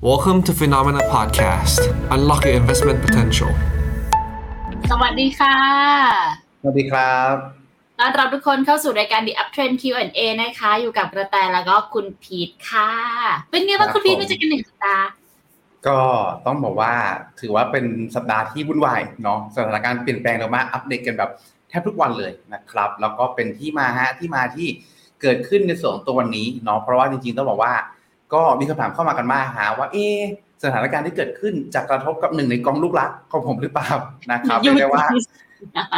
Welcome to Phenomena Podcast. Unlock your investment potential. สวัสดีค่ะ สวัสดีครับต้อนรับทุกคนเข้าสู่รายการ The Uptrend Q&A นะคะ อยู่กับกระแตแล้วก็คุณพีทค่ะ เป็นไงบ้างคุณพีทไม่เจอกันหนึ่งสัปดาห์ ก็ต้องบอกว่าถือว่าเป็นสัปดาห์ที่วุ่นวายเนาะสถานการณ์เปลี่ยนแปลงเรามาอัปเดตกันแบบแทบทุกวันเลยนะครับ แล้วก็เป็นที่มาฮะที่มาที่เกิดขึ้นในส่วนของตัววันนี้เนาะเพราะว่าจริงๆต้องบอกว่า ก็มีคำถามเข้ามากันมากฮะว่าเอะสถานการณ์ที่เกิดขึ้นจะกระทบกับหนึ่งในกองลูกรักของผมหรือเปล่านะครับเรียกได้ว่า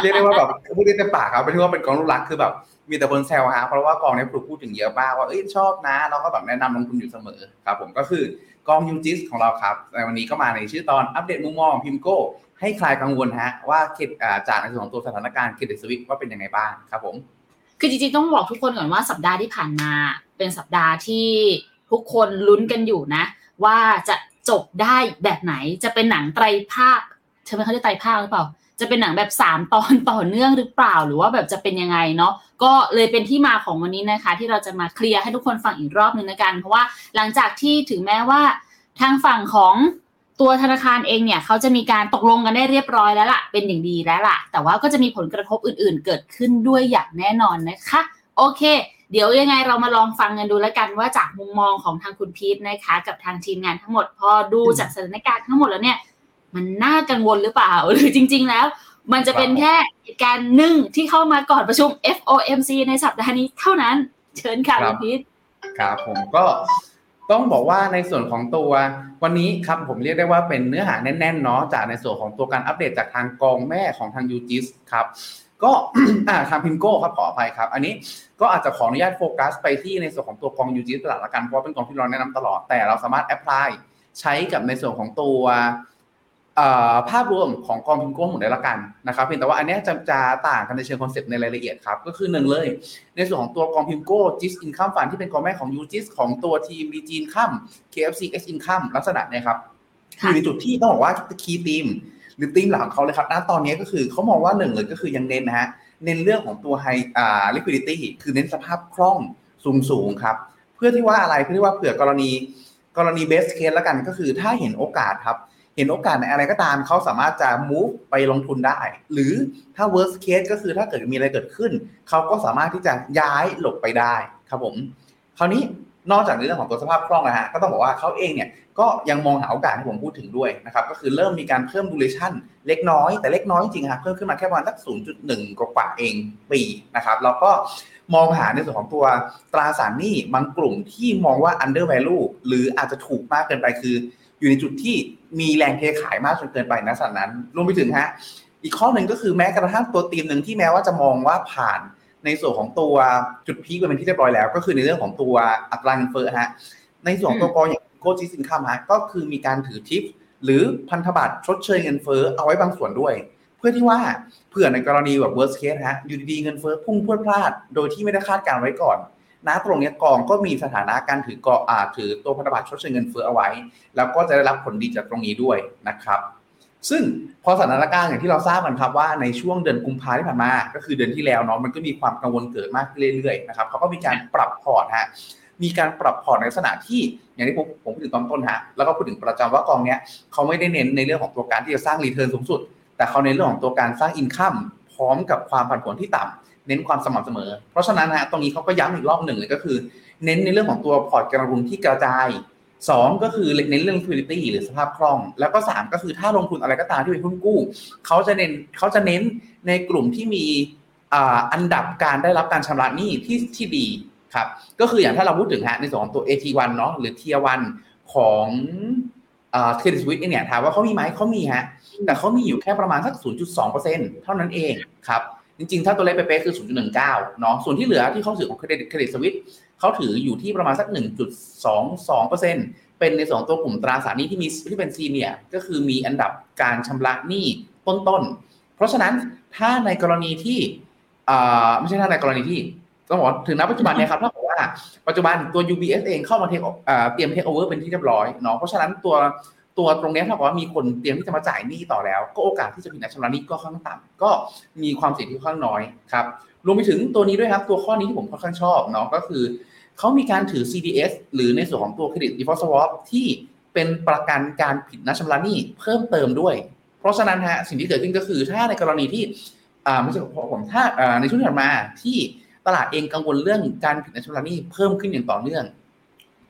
เรียกได้ว่าแบบพูดได้เต็มปากครับไม่ใช่ว่าเป็นกองลูกรักคือแบบ มีแต่คนแซวฮะเพราะว่ากองนี้ถูกพูดถึงเยอะมากว่าเอ้ยชอบนะเราก็แบบแนะนำลงทุนอยู่เสมอครับ ผมก็คือกองยูจิสของเราครับในวันนี้ก็มาในชื่อตอนอัปเดตมุมมองพิมโก้ให้คลายกังวลฮะว่าเคอ่าจากในส่วนของตัวสถานการณ์เครดิตสวิตว่าเป็นยังไงบ้างครับผม คือจริงๆต้องบอกทุกคนก่อนว่าสัปดาห์ที่ผ่านมา เป็นสัปดาห์ที่ ทุกคนลุ้นกันอยู่นะ ว่าจะจบได้แบบไหนจะเป็นหนังไตรภาคใช่ไหมเขาเรียกไตรภาคหรือเปล่า จะเป็นหนังแบบ 3 ตอนต่อเนื่องหรือเปล่า หรือว่าแบบจะเป็นยังไงเนาะก็เลยเป็นที่มาของวันนี้นะคะ ที่เราจะมาเคลียร์ให้ทุกคนฟังอีกรอบหนึ่งนะกันเพราะว่าหลังจากที่ถึงแม้ว่าทางฝั่งของตัวธนาคารเองเนี่ยเขาจะมีการตกลงกันได้เรียบร้อยแล้วล่ะ เป็นอย่างดีแล้วล่ะ แต่ว่าก็จะมีผลกระทบอื่นๆ เกิดขึ้นด้วยอย่างแน่นอนนะคะ โอเค เดี๋ยวยังไงเรามาลองฟังกันดูแล้วกันว่าจากมุมมองของทางคุณพีทนะคะ กับทางทีมงานทั้งหมด พอดูจากสถานการณ์ทั้งหมดแล้วเนี่ย มันน่ากังวลหรือเปล่าหรือจริง ๆ แล้ว มันจะเป็นแค่เหตุการณ์หนึ่งที่เข้ามาก่อนประชุม FOMC ในสัปดาห์นี้เท่านั้น เชิญค่ะครัคุณพีทครับผมก็ต้องบอกว่าในส่วนของตัววันนี้ครับผมเรียกได้ว่าเป็นเนื้อหาแน่นๆเนาะจากในส่วนของตัวการอัปเดตจากทางกองแม่ของทางยูจิสครับก็ทาง PIMCO ครับขออภัยครับ อันนี้ ก็อาจจะขออนุญาตโฟกัสไปที่ในส่วนของตัวกอง UGIS ตลาดละกันเพราะเป็นกองที่เราแนะนำตลอดแต่เราสามารถ apply ใช้กับในส่วนของตัวภาพรวมของกอง PIMCO หมดเลยละกันนะครับเพียงแต่ว่าอันนี้จะจะต่างกันในเชิง concept ในรายละเอียดครับ ก็คือหนึ่งเลย ในส่วนของตัวกอง PIMCO GIS Income Fund ที่เป็นกองแม่ของ UGIS ของตัว TMBGINCOME KF-CSINCOME ลักษณะเนี่ยครับอยู่ในจุดที่ต้องบอกว่าคีย์ทีมหรือทีมหลักของเขาเลยครับณตอนนี้ก็คือเขามองว่าหนึ่งเลยก็คือยังเน้นนะฮะ เน้นเรื่องของตัวไฮอ่า liquidity คือเน้นสภาพคล่องสูงสูงครับ เพื่อที่ว่าอะไรเพื่อที่ว่าเผื่อกรณีกรณี best case แล้วกันก็คือถ้าเห็นโอกาสครับ เห็นโอกาสในอะไรก็ตามเขาสามารถจะ move ไปลงทุนได้ หรือถ้า worst case ก็คือถ้าเกิดมีอะไรเกิดขึ้น เขาก็สามารถที่จะย้ายหลบไปได้ครับผม คราวนี้ นอกจากในเรื่องของตัวสภาพคล่องนะฮะก็ต้องบอกว่าเขาเองเนี่ยก็ยังมองหาโอกาสที่ผมพูดถึงด้วยนะครับก็คือเริ่มมีการเพิ่ม duration เล็กน้อยแต่เล็กน้อยจริงๆครับเพิ่มขึ้นมาแค่ประมาณสัก 0.1 กว่าเองปีนะครับแล้วก็มองหาในส่วนของตัวตราสารหนี้บางกลุ่มที่มองว่า under value หรืออาจจะถูกมากเกินไปคือ อยู่ในจุดที่มีแรงเทขายมากจนเกินไปนะสันนั้นรวมไปถึงฮะอีกข้อหนึ่งก็คือแม้กระทั่งตัวทีมหนึ่งที่แม้ว่าจะมองว่าผ่าน ในส่วนของตัวจุดพีคไปเป็นที่เรียบร้อยแล้ว ก็คือในเรื่องของตัวอัตราเงินเฟ้อฮะในส่วนของตัวกองอย่างโกจิสินคัมฮะก็คือมีการถือทิป หรือพันธบัตรชดเชยเงินเฟ้อเอาไว้บางส่วนด้วย เพื่อที่ว่าเผื่อในกรณีแบบ worst case ฮะอยู่ดีๆเงินเฟ้อพุ่งพรวดพลาด โดยที่ไม่ได้คาดการไว้ก่อนนะตรงเนี้ยกองก็มีสถานะการถือกออ่าถือตัวพันธบัตรชดเชยเงินเฟ้อเอาไว้ แล้วก็จะได้รับผลดีจากตรงนี้ด้วยนะครับ ซึ่งพอสถานการณ์อย่างที่เราทราบกันครับว่าในช่วงเดือนกุมภาที่ผ่านมา ก็คือเดือนที่แล้วเนาะมันก็มีความกังวลเกิดมากเรื่อยๆนะครับเขาก็มีการปรับพอร์ตฮะมีการปรับพอร์ตในลักษณะที่อย่างที่ผมผมพูดถึงตอนต้นฮะแล้วก็พูดถึงประจำว่ากองเนี้ยเขาไม่ได้เน้นในเรื่องของตัวการที่จะสร้าง return สูงสุด แต่เขาเน้นเรื่องของตัวการสร้าง income พร้อมกับความผันผวนที่ต่ำเน้นความสม่ำเสมอ เพราะฉะนั้นฮะตรงนี้เขาก็ย้ำอีกรอบหนึ่งเลยก็คือ เน้นในเรื่องของตัวพอร์ตการลงทุนที่กระจาย สองก็คือเน้นเรื่อง liquidity หรือสภาพคล่อง แล้วก็สามก็คือถ้าลงทุนอะไรก็ตามที่เป็นหุ้นกู้เขาจะเน้นเขาจะเน้นในกลุ่มที่มีอันดับการได้รับการชำระหนี้ที่ที่ดีครับ ก็คืออย่างถ้าเราพูดถึงฮะในส่วนของตัว AT1 เนาะหรือ Tier 1ของเครดิตสวิตเนี่ยถามว่าเขามีไหมเขามีฮะแต่เขามีอยู่แค่ประมาณสัก 0.2%เท่านั้นเองครับจริงๆ ถ้าตัวเลขเป๊ะๆคือ 0.19 เนาะส่วนที่เหลือที่เขาถือของเครดิตเครดิตสวิต เขาถืออยู่ที่ประมาณสัก 1.22%เป็นในสองตัวกลุ่มตราสารหนี้ที่มีที่เป็นซีเนียก็คือมีอันดับการชำระหนี้ต้นๆเพราะฉะนั้นถ้าในกรณีที่อ่าไม่ใช่ถ้าในกรณีที่ต้องบอกถึงณปัจจุบันเนี่ยครับถ้าบอกว่าปัจจุบันตัว UBS เองเข้ามาเทคเตรียมเทคโอเวอร์เป็นที่เรียบร้อยเนาะเพราะฉะนั้นตัวตัวตรงนี้ถ้าบอกว่ามีคนเตรียมที่จะมาจ่ายหนี้ต่อแล้ว ก็โอกาสที่จะผิดนัดชำระหนี้ก็ค่อนข้างต่ำก็มีความเสี่ยงที่ค่อนข้างน้อยครับรวมไปถึงตัวนี้ด้วยครับ ตัวข้อนี้ที่ผมค่อนข้างชอบเนาะก็คือ เขามีการถือ CDS หรือในส่วนของตัว Credit Default Swap ที่เป็นประกันการผิดนัดชำระหนี้เพิ่มเติมด้วย เพราะฉะนั้นฮะสิ่งที่เกิดขึ้นก็คือถ้าในกรณีที่อ่าไม่ใช่ผมถ้าอ่าในช่วงที่ผ่านมาที่ตลาดเองกังวลเรื่องการผิดนัดชำระหนี้เพิ่มขึ้นอย่างต่อเนื่อง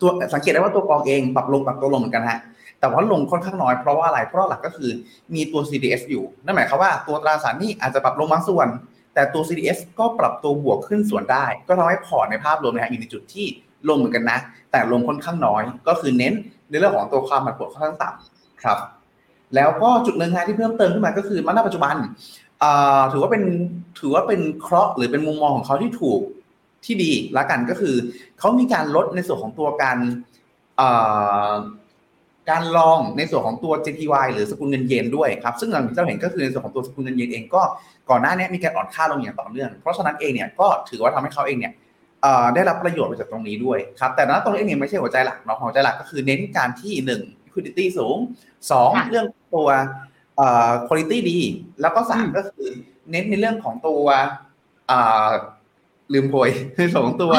ตัวสังเกตได้ว่าตัวกองเองปรับลงปรับตัวลงเหมือนกันฮะแต่ว่าลงค่อนข้างน้อยเพราะว่าอะไรเพราะหลักก็คือมีตัว CDS อยู่นั่นหมายความว่าตัวตราสารหนี้อาจจะปรับลงบางส่วน แต่ตัว CDS ก็ปรับตัวบวกขึ้นส่วนได้ ก็ทำให้พอร์ตในภาพรวมนะฮะอยู่ในจุดที่ลงเหมือนกันนะ แต่ลงค่อนข้างน้อย ก็คือเน้นในเรื่องของตัวความผันผวนค่อนข้างต่ำครับ แล้วก็จุดหนึ่งฮะที่เพิ่มเติมขึ้นมาก็คือมันณปัจจุบันถือว่าเป็นถือว่าเป็นเคราะห์หรือเป็นมุมมองของเขาที่ถูกที่ดีละกันก็คือเขามีการลดในส่วนของตัวการการลองในส่วนของตัว JPY หรือสกุลเงินเยนด้วยครับ ซึ่งอย่างที่เราเห็นก็คือในส่วนของตัวสกุลเงินเยนเองก็ ก่อนหน้านี้มีการอ่อนค่าลงอย่างต่อเนื่อง เพราะฉะนั้นเองเนี่ยก็ถือว่าทำให้เขาเองเนี่ยได้รับประโยชน์จากตรงนี้ด้วยครับแต่นั้นตรงนี้เนี่ยไม่ใช่หัวใจหลักเนาะหัวใจหลักก็คือเน้นการที่หนึ่ง liquidity สูงสองเรื่องตัว quality ดี แล้วก็สามก็คือเน้นในเรื่องของตัวลืมโพยในส่วนของตัว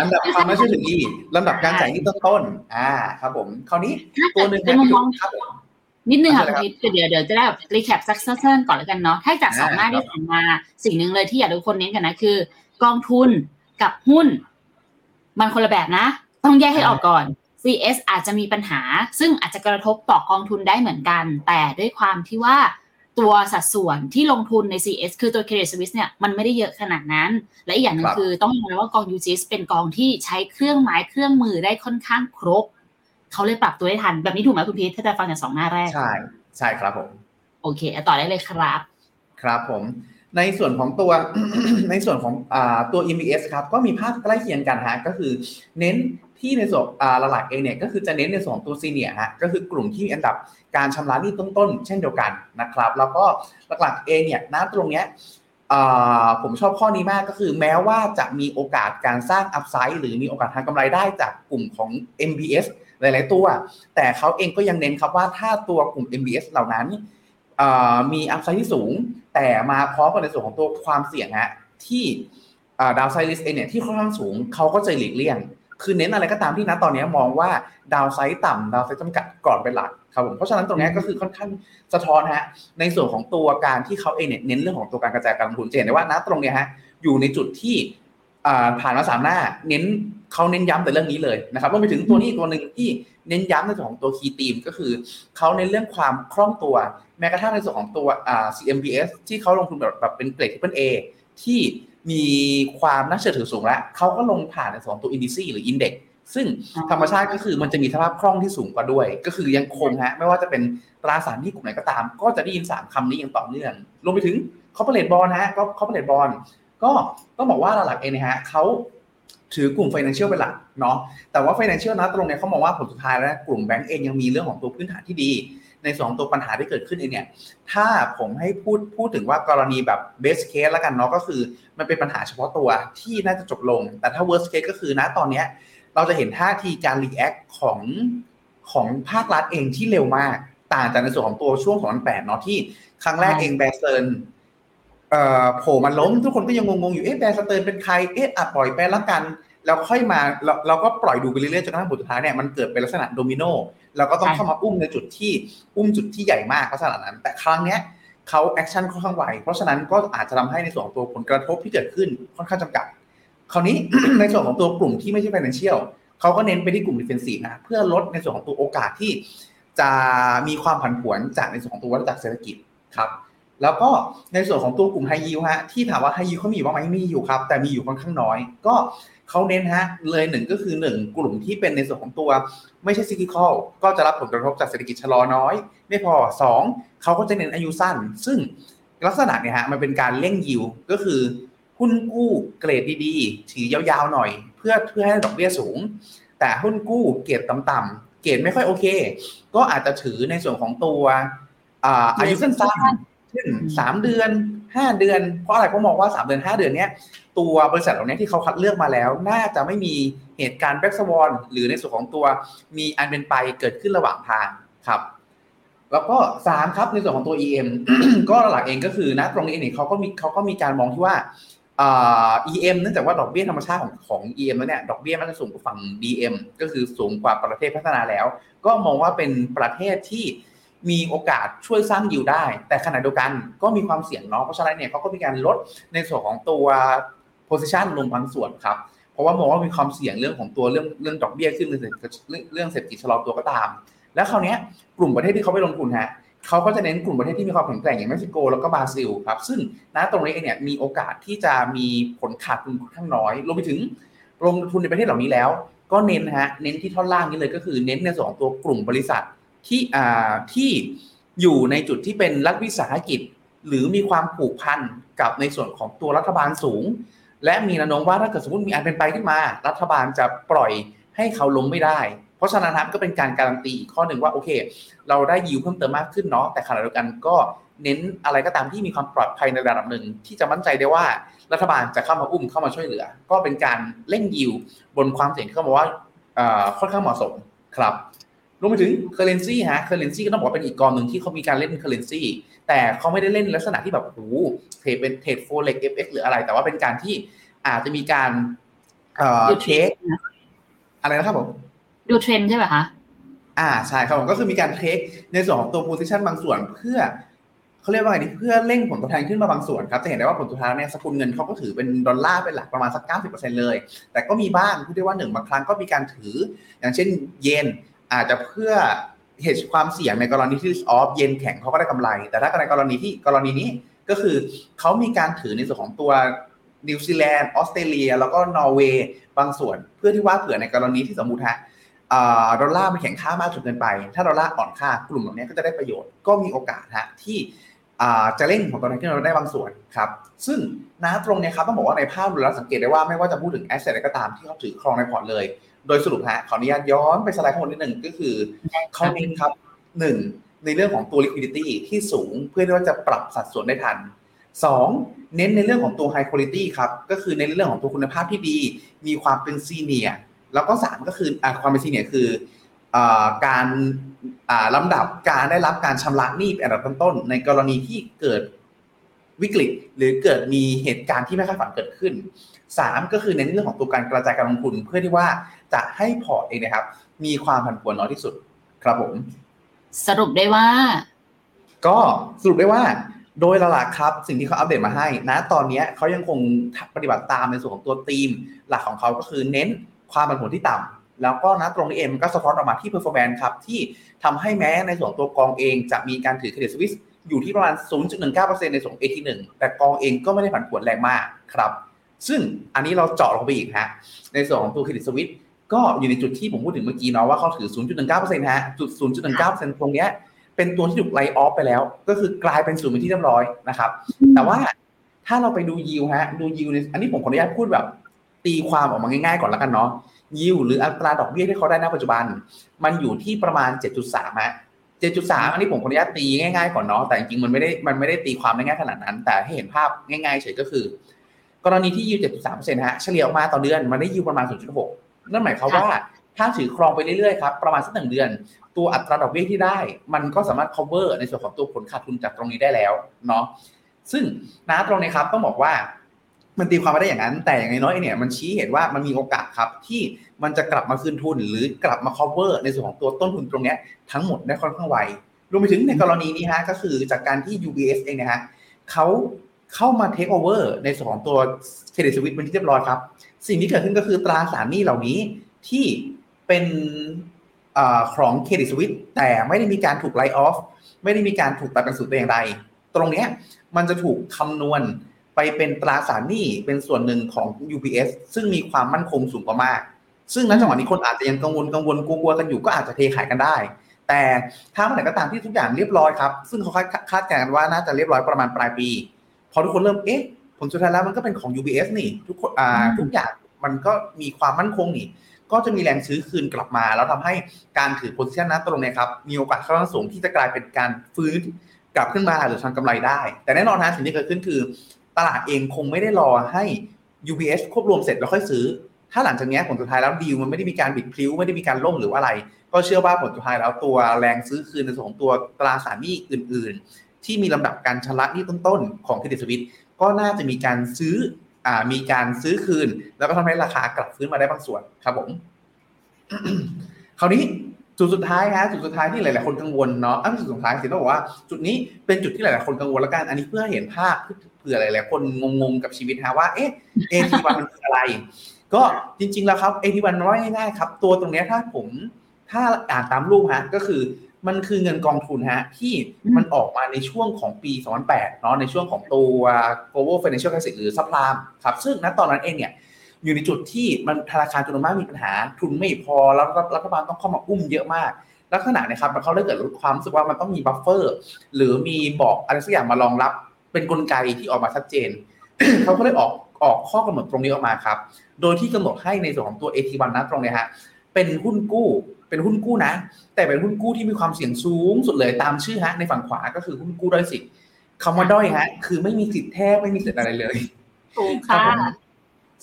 อันดับความน่าเชื่อถือดีลำดับการจ่ายนี่ต้นอ่า ครับผม คราวนี้ตัวหนึ่งเป็นมุมมองครับ นิดนึงค่ะคุณเดี๋ยวเดี๋ยวจะได้แบบรีแคปสักสั้นๆก่อนแล้วกันเนาะถ้าจากสองหน้าที่ผ่านมาสิ่งหนึ่งเลยที่อยากทุกคนเน้นกันนะคือ กองทุนกับหุ้น มันคนละแบบนะ ต้องแยกให้ออกก่อน CS อาจจะมีปัญหา ซึ่งอาจจะกระทบต่อกองทุนได้เหมือนกัน แต่ด้วยความที่ว่าตัวสัดส่วนที่ลงทุนใน CS คือตัว Credit Suisse เนี่ยมันไม่ได้เยอะขนาดนั้น และอีกอย่างหนึงคือต้องยอมรับว่ากอง UGS เป็นกองที่ใช้เครื่องไม้เครื่องมือได้ค่อนข้างครบ เขาเลยปรับตัวได้ทัน แบบนี้ถูกไหมคุณพีทถ้าจะฟังจากสองหน้าแรก ใช่ ใช่ครับผม โอเคต่อได้เลยครับ ครับผม ในส่วนของตัวในส่วนของอตัว MBS ครับ ก็มีภาพใกล้เคียงกันฮะก็คือเน้นที่ในส่วนหลักเองเนี่ยก็คือจะเน้นในส่วนของตัวซีเนียฮะก็คือกลุ่มที่อันดับการชำระหนี้ต้นๆ เช่นเดียวกันนะครับ แล้วก็หลักๆเองเนี่ยณตรงเนี้ยผมชอบข้อนี้มากก็คือแม้ว่าจะมีโอกาสการสร้าง upside หรือมีโอกาสทางกำไรได้จากกลุ่มของ MBS หลาย ๆ ตัว แต่เขาเองก็ยังเน้นครับว่าถ้าตัวกลุ่ม MBS เหล่านั้นมี upside ที่สูง แต่มาพร้อมกับในส่วนของตัวความเสี่ยงฮะที่ downside risk เองเนี่ยที่ค่อนข้างสูงเขาก็จะหลีกเลี่ยง คือเน้นอะไรก็ตามที่นะตอนนี้มองว่า downside ต่ำ downside จำกัดก่อนเป็นหลักครับผมเพราะฉะนั้นตรงนี้ก็คือค่อนข้างสะท้อนฮะในส่วนของตัวการที่เขาเองเนี่ยเน้นเรื่องของตัวการกระจายการลงทุนเห็นได้ว่านะตรงเนี้ยฮะอยู่ในจุดที่ผ่านมาสามหน้า เน้น เขาเน้นย้ำแต่เรื่องนี้เลยนะครับรวมไปถึงตัวนี้ตัวหนึ่งที่เน้นย้ำในส่วนของตัว key theme ก็คือเขาเน้นเรื่องความคล่องตัวแม้กระทั่งในส่วนของตัว CMBS ที่เขาลงทุนแบบแบบเป็นเกรดที่เป็น A ที่มีความน่าเชื่อถือสูงแล้วเขาก็ลงผ่านในส่วนของตัว indices หรือ index ซึ่งธรรมชาติก็คือมันจะมีสภาพคล่องที่สูงกว่าด้วย ก็คือยังคงฮะไม่ว่าจะเป็นตราสารที่กลุ่มไหนก็ตาม ก็จะได้ยินสามคำนี้อย่างต่อเนื่องรวมไปถึง corporate bond ฮะก็ corporate bond ก็ต้องบอกว่าหลักเองนะฮะเขา ถือกลุ่ม Financial เป็นหลักเนาะแต่ว่า Financial นะตรงนี้เขามองว่าผลสุดท้ายแล้วกลุ่มแบงก์เองยังมีเรื่องของตัวพื้นฐานที่ดี ในสองตัวปัญหาที่เกิดขึ้นเองเนี่ยถ้าผมให้พูดพูดถึงว่ากรณีแบบ best case แล้วกันเนาะก็คือมันเป็นปัญหาเฉพาะตัวที่น่าจะจบลง แต่ถ้า worst case ก็คือนะตอนเนี้ยเราจะเห็นท่าทีการ reactของของภาครัฐเองที่เร็วมาก ต่างจากในส่วนของตัวช่วงของมันแปดเนาะที่ครั้งแรกเอง Bear Stearns เอ่อ โผล่มาล้มทุกคนก็ยังงงๆอยู่เอ๊ะ Bear Stearns เป็นใครเอ๊ะอะปล่อยไปแล้วกันแล้วค่อยมาเราเราก็ปล่อยดูไปเรื่อยๆจนกระทั่งผลสุดท้ายเนี่ยมันเกิดเป็นลักษณะโดมิโนเราก็ต้องเข้ามาอุ้มในจุดที่อุ้มจุดที่ใหญ่มากลักษณะนั้น แต่ครั้งเนี้ยเขา action ค่อนข้างไวเพราะฉะนั้นก็อาจจะทำให้ในส่วนของตัวผลกระทบที่เกิดขึ้นค่อนข้างจำกัด คราวนี้ในส่วนของตัวกลุ่มที่ไม่ใช่ financial เขาก็เน้นไปที่กลุ่ม defensive นะเพื่อลดในส่วนของตัวโอกาสที่ จะมีความผันผวนจากในส่วนของตัววัฏจักรเศรษฐกิจครับ แล้วก็ในส่วนของตัวกลุ่มไฮยิวฮะที่ถามว่าไฮยิวเขามีอยู่บ้างไหมมีอยู่ครับ แต่มีอยู่ค่อนข้างน้อย ก็เขาเน้นฮะเลยหนึ่งก็คือหนึ่งกลุ่มที่เป็นในส่วนของตัวไม่ใช่ cyclical ก็จะรับผลกระทบจากเศรษฐกิจชะลอน้อย ไม่พอสองเขาก็จะเน้นอายุสั้น ซึ่งลักษณะเนี่ยฮะมันเป็นการเร่งยิวก็คือหุ้นกู้เกรดดีๆถือยาวๆหน่อย เพื่อเพื่อให้ดอกเบี้ยสูง แต่หุ้นกู้เกรดต่ำๆเกรดไม่ค่อยโอเค ก็อาจจะถือในส่วนของตัวอายุสั้นๆ เช่นสามเดือนห้าเดือน เพราะอะไรเพราะมองว่าสามเดือนห้าเดือนเนี้ยตัวบริษัทเหล่านี้ที่เขาคัดเลือกมาแล้ว น่าจะไม่มีเหตุการณ์แบ็กสวอนหรือในส่วนของตัวมีอันเป็นไปเกิดขึ้นระหว่างทางครับแล้วก็สามครับในส่วนของตัว EM ก็หลักเองก็คือนะตรงนี้เองเขาก็มีเขาก็มีการมองที่ว่าเอ่อ EM เนื่องจากว่าดอกเบี้ยธรรมชาติของของ EM แล้วเนี่ยดอกเบี้ยมันจะสูงกว่าฝั่ง DM ก็คือสูงกว่าประเทศพัฒนาแล้ว ก็มองว่าเป็นประเทศที่ มีโอกาสช่วยสร้างยิวได้ แต่ขณะเดียวกันก็มีความเสี่ยงเนาะเพราะฉะนั้นเนี่ยเขาก็มีการลดในส่วนของตัว position ลงบางส่วนครับเพราะว่ามองว่ามีความเสี่ยงเรื่องของตัวเรื่องเรื่องดอกเบี้ยขึ้นเรื่องเรื่องเศรษฐกิจชะลอตัวก็ตาม แล้วคราวนี้กลุ่มประเทศที่เขาไปลงทุนฮะเขาก็จะเน้นกลุ่มประเทศที่มีความแข็งแกร่งอย่างเม็กซิโกแล้วก็บราซิลครับซึ่งณตรงนี้เองเนี่ยมีโอกาสที่จะมีผลขาดทุนค่อนข้างน้อยรวมไปถึงลงทุนในประเทศเหล่านี้แล้ว ก็เน้นฮะเน้นที่ท่อนล่างนี้เลยก็คือเน้นในส่วนของตัวกลุ่มบริษัท ที่อ่าที่อยู่ในจุดที่เป็นรัฐวิสาหกิจ หรือมีความผูกพันกับในส่วนของตัวรัฐบาลสูง และมีแนวโน้มว่าถ้าเกิดสมมติมีอันเป็นไปขึ้นมา รัฐบาลจะปล่อยให้เขาล้มไม่ได้ เพราะฉะนั้นครับก็เป็นการการันตีอีกข้อหนึ่งว่าโอเค เราได้ยิวเพิ่มเติมมากขึ้นเนาะแต่ขณะเดียวกันก็เน้นอะไรก็ตามที่มีความปลอดภัยในระดับหนึ่ง ที่จะมั่นใจได้ว่ารัฐบาลจะเข้ามาอุ้มเข้ามาช่วยเหลือ ก็เป็นการเล่นยิวบนความเสี่ยงที่เขาบอกว่าค่อนข้างเหมาะสมครับ รวมไปถึง currency ฮะ currency ก็ต้องบอกว่าเป็นอีกกองหนึ่งที่เขามีการเล่น currency แต่เขาไม่ได้เล่นลักษณะที่แบบโอ้โหเทรดเป็นเทรด forex FX หรืออะไร แต่ว่าเป็นการที่อาจจะมีการเอ่อ take อะไรนะครับผม ดูเทรนใช่ไหมคะอ่าใช่ครับผมก็คือมีการ take ในส่วนของตัว position บางส่วนเพื่อเขาเรียกว่าไงดีเพื่อเร่งผลตอบแทนขึ้นมาบางส่วนครับจะเห็นได้ว่าผลตอบแทนเนี่ยสกุลเงินเขาก็ถือเป็นดอลลาร์เป็นหลักประมาณสัก 90%เลย แต่ก็มีบ้างที่เรียกว่าหนึ่งบางครั้งก็มีการถือ อย่างเช่นเยน อาจจะเพื่อ hedge ความเสี่ยงในกรณีที่ออฟเยนแข็งเขาก็ได้กำไร แต่ถ้าในกรณีที่กรณีนี้ก็คือเขามีการถือในส่วนของตัวนิวซีแลนด์ออสเตรเลีย แล้วก็นอร์เวย์บางส่วน เพื่อที่ว่าเผื่อในกรณีที่สมมติฮะดอลลาร์มันแข็งค่ามากจนเกินไป ถ้าดอลลาร์อ่อนค่ากลุ่มเหล่านี้ก็จะได้ประโยชน์ก็มีโอกาสฮะที่จะเร่งของตัวนั้นขึ้นมาได้บางส่วนครับ ซึ่งนะตรงนี้ครับต้องบอกว่าในภาพเราสังเกตได้ว่าไม่ว่าจะพูดถึง asset อะไรก็ตามที่เขาถือครองในพอร์ตเลย โดยสรุปฮะขออนุญาตย้อนไปสไลด์ข้างบนนิดหนึ่งก็คือเขาเน้นครับหนึ่งในเรื่องของตัว liquidity ที่สูงเพื่อที่ว่าจะปรับสัดส่วนได้ทัน 2. เน้นในเรื่องของตัว high quality ครับก็คือในเรื่องของตัวคุณภาพที่ดี มีความเป็นซีเนียแล้วก็ 3 ก็คืออความเป็นซีเนียคืออการลำดับการได้รับการชำระหนี้เป็นอันดับต้นๆในกรณีที่เกิดวิกฤต หรือเกิดมีเหตุการณ์ที่ไม่คาดฝันเกิดขึ้น 3 ก็คือในเรื่องของตัวการกระจายการลงทุนเพื่อที่ว่า จะให้พอร์ตเองนะครับ มีความผันผวนน้อยที่สุดครับผม สรุปได้ว่า ก็สรุปได้ว่า โดยหลักๆครับสิ่งที่เขาอัปเดตมาให้ นะ ตอนนี้เขายังคงปฏิบัติตามในส่วนของตัวธีม หลักของเขาก็คือเน้นความผันผวนที่ต่ำแล้วก็นะตรงนี้เองก็สะท้อนออกมาที่ performance ครับ ที่ทำให้แม้ในส่วนตัวกองเองจะมีการถือเครดิตสวิสอยู่ที่ประมาณ 0.19%ในส่วน AT1 แต่กองเองก็ไม่ได้ผันผวนแรงมากครับ ซึ่งอันนี้เราเจาะลงไปอีกฮะในส่วนของตัวเครดิตสวิส ก็อยู่ในจุดที่ผมพูดถึงเมื่อกี้เนาะว่าเขาถือ 0.19%ฮะจุด 0.19%ตรงเนี้ยเป็นตัวที่ถูกไลออฟไปแล้ว ก็คือกลายเป็นศูนย์เป็นที่เรียบร้อยนะครับ แต่ว่าถ้าเราไปดูยิวฮะดูยิวในอันนี้ผมขออนุญาตพูดแบบ ตีความออกมาง่ายๆก่อนแล้วกันเนาะยิวหรืออัตราดอกเบี้ยที่เขาได้ณปัจจุบัน มันอยู่ที่ประมาณ 7.3ฮะ7.3 อันนี้ผมขออนุญาตตีง่ายๆก่อนเนาะแต่จริงๆมันไม่ได้มันไม่ได้ตีความได้ง่ายขนาดนั้น แต่ให้เห็นภาพง่ายๆเฉยก็คือ กรณีที่ยิว7.3%ฮะเฉลี่ยออกมาต่อเดือนมันได้ยิวประมาณ 0.6 นั่นหมายความว่าถ้าถือครองไปเรื่อยๆครับประมาณสักหนึ่งเดือน ตัวอัตราดอกเบี้ยที่ได้ มันก็สามารถ cover ในส่วนของตัวผลขาดทุนจากตรงนี้ได้แล้วเนาะซึ่งนะตรงนี้ครับต้องบอกว่ามันตีความไม่ได้อย่างนั้น แต่อย่างน้อยเนี่ยมันชี้เห็นว่ามันมีโอกาสครับที่มันจะกลับมาคืนทุน หรือกลับมา cover ในส่วนของตัวต้นทุนตรงนี้ทั้งหมดได้ค่อนข้างไวรวมไปถึงในกรณีนี้ฮะก็คือจากการที่ UBS เองนะฮะเขาเข้ามา take over ในส่วนของตัวเครดิตสวิตเป็นที่เรียบร้อยครับ สิ่งที่เกิดขึ้นก็คือตราสารหนี้เหล่านี้ที่เป็นของเครดิตสวิตแต่ไม่ได้มีการถูกไลออฟไม่ได้มีการถูกตัดเป็นสูตรแต่อย่างใดตรงนี้มันจะถูกคำนวณไปเป็นตราสารหนี้เป็นส่วนหนึ่งของ UPS ซึ่งมีความมั่นคงสูงกว่ามาก ซึ่งณจังหวะนี้คนอาจจะยังกังวลกังวลกลัวกันอยู่ก็อาจจะเทขายกันได้ แต่ถ้าเมื่อไหร่ก็ตามที่ทุกอย่างเรียบร้อยครับ ซึ่งเขาคาดการณ์ว่าน่าจะเรียบร้อยประมาณปลายปี พอทุกคนเริ่มเอ๊ะ ผลสุดท้ายแล้วมันก็เป็นของ UBS นี่ทุกคนอ่าทุกอย่างมันก็มีความมั่นคงนี่ ก็จะมีแรงซื้อคืนกลับมา แล้วทำให้การถือโพซิชันนั้นตรงนี้ครับ มีโอกาสค่อนข้างสูงที่จะกลายเป็นการฟื้นกลับขึ้นมาหรือทำกำไรได้ แต่แน่นอนนะสิ่งที่เกิดขึ้นคือ ตลาดเองคงไม่ได้รอให้ UBS ควบรวมเสร็จแล้วค่อยซื้อ ถ้าหลังจากนี้ผลสุดท้ายแล้วดีลมันไม่ได้มีการบิดพลิ้วไม่ได้มีการล่มหรือว่าอะไร ก็เชื่อว่าผลสุดท้ายแล้วตัวแรงซื้อคืนในส่วนของตัวตราสารหนี้อื่น ๆ ที่มีลำดับการชำระหนี้ต้นๆของเครดิตสวิต ก็น่าจะมีการซื้ออ่ามีการซื้อคืน แล้วก็ทำให้ราคากลับฟื้นมาได้บางส่วนครับผม คราวนี้จุดสุดท้ายฮะจุดสุดท้ายที่หลาย ๆ คนกังวลเนาะอันจุดสุดท้ายสิต้องบอกว่าจุดนี้เป็นจุดที่หลาย ๆ คนกังวลแล้วกันอันนี้เพื่อเห็นภาพเผื่อหลาย ๆ คนงง ๆ กับชีวิตฮะว่าเอ๊ะ AT1 มันคืออะไร ก็จริง ๆ แล้วครับ AT1 มันว่าง่ายๆครับ ตัวตรงนี้ถ้าผมถ้าอ่านตามรูปฮะก็คือ มันคือเงินกองทุนฮะที่มันออกมาในช่วงของปี 2008 เนาะในช่วงของตัว global financial crisis หรือ subprime ครับ ซึ่งณตอนนั้นเองเนี่ยอยู่ในจุดที่มันธนาคารจำนวนมากมีปัญหา ทุนไม่พอแล้วรัฐบาลต้องเข้ามาอุ้มเยอะมากลักษณะนะครับมันเขาได้เกิดความรู้สึกว่ามันต้องมีบัฟเฟอร์หรือมีบอกอะไรสักอย่างมารองรับ เป็นกลไกที่ออกมาชัดเจนเขาก็เลยออกออกข้อกำหนดตรงนี้ออกมาครับ โดยที่กำหนดให้ในส่วนของตัว AT1 นะตรงเนี้ยฮะเป็นหุ้นกู้ เป็นหุ้นกู้นะ แต่เป็นหุ้นกู้ที่มีความเสี่ยงสูงสุดเลยตามชื่อฮะในฝั่งขวาก็คือหุ้นกู้ด้อยสิทธิ์คำว่าด้อยฮะ คือไม่มีสิทธิ์แทบไม่มีสิทธิ์อะไรเลยถูกค่ะ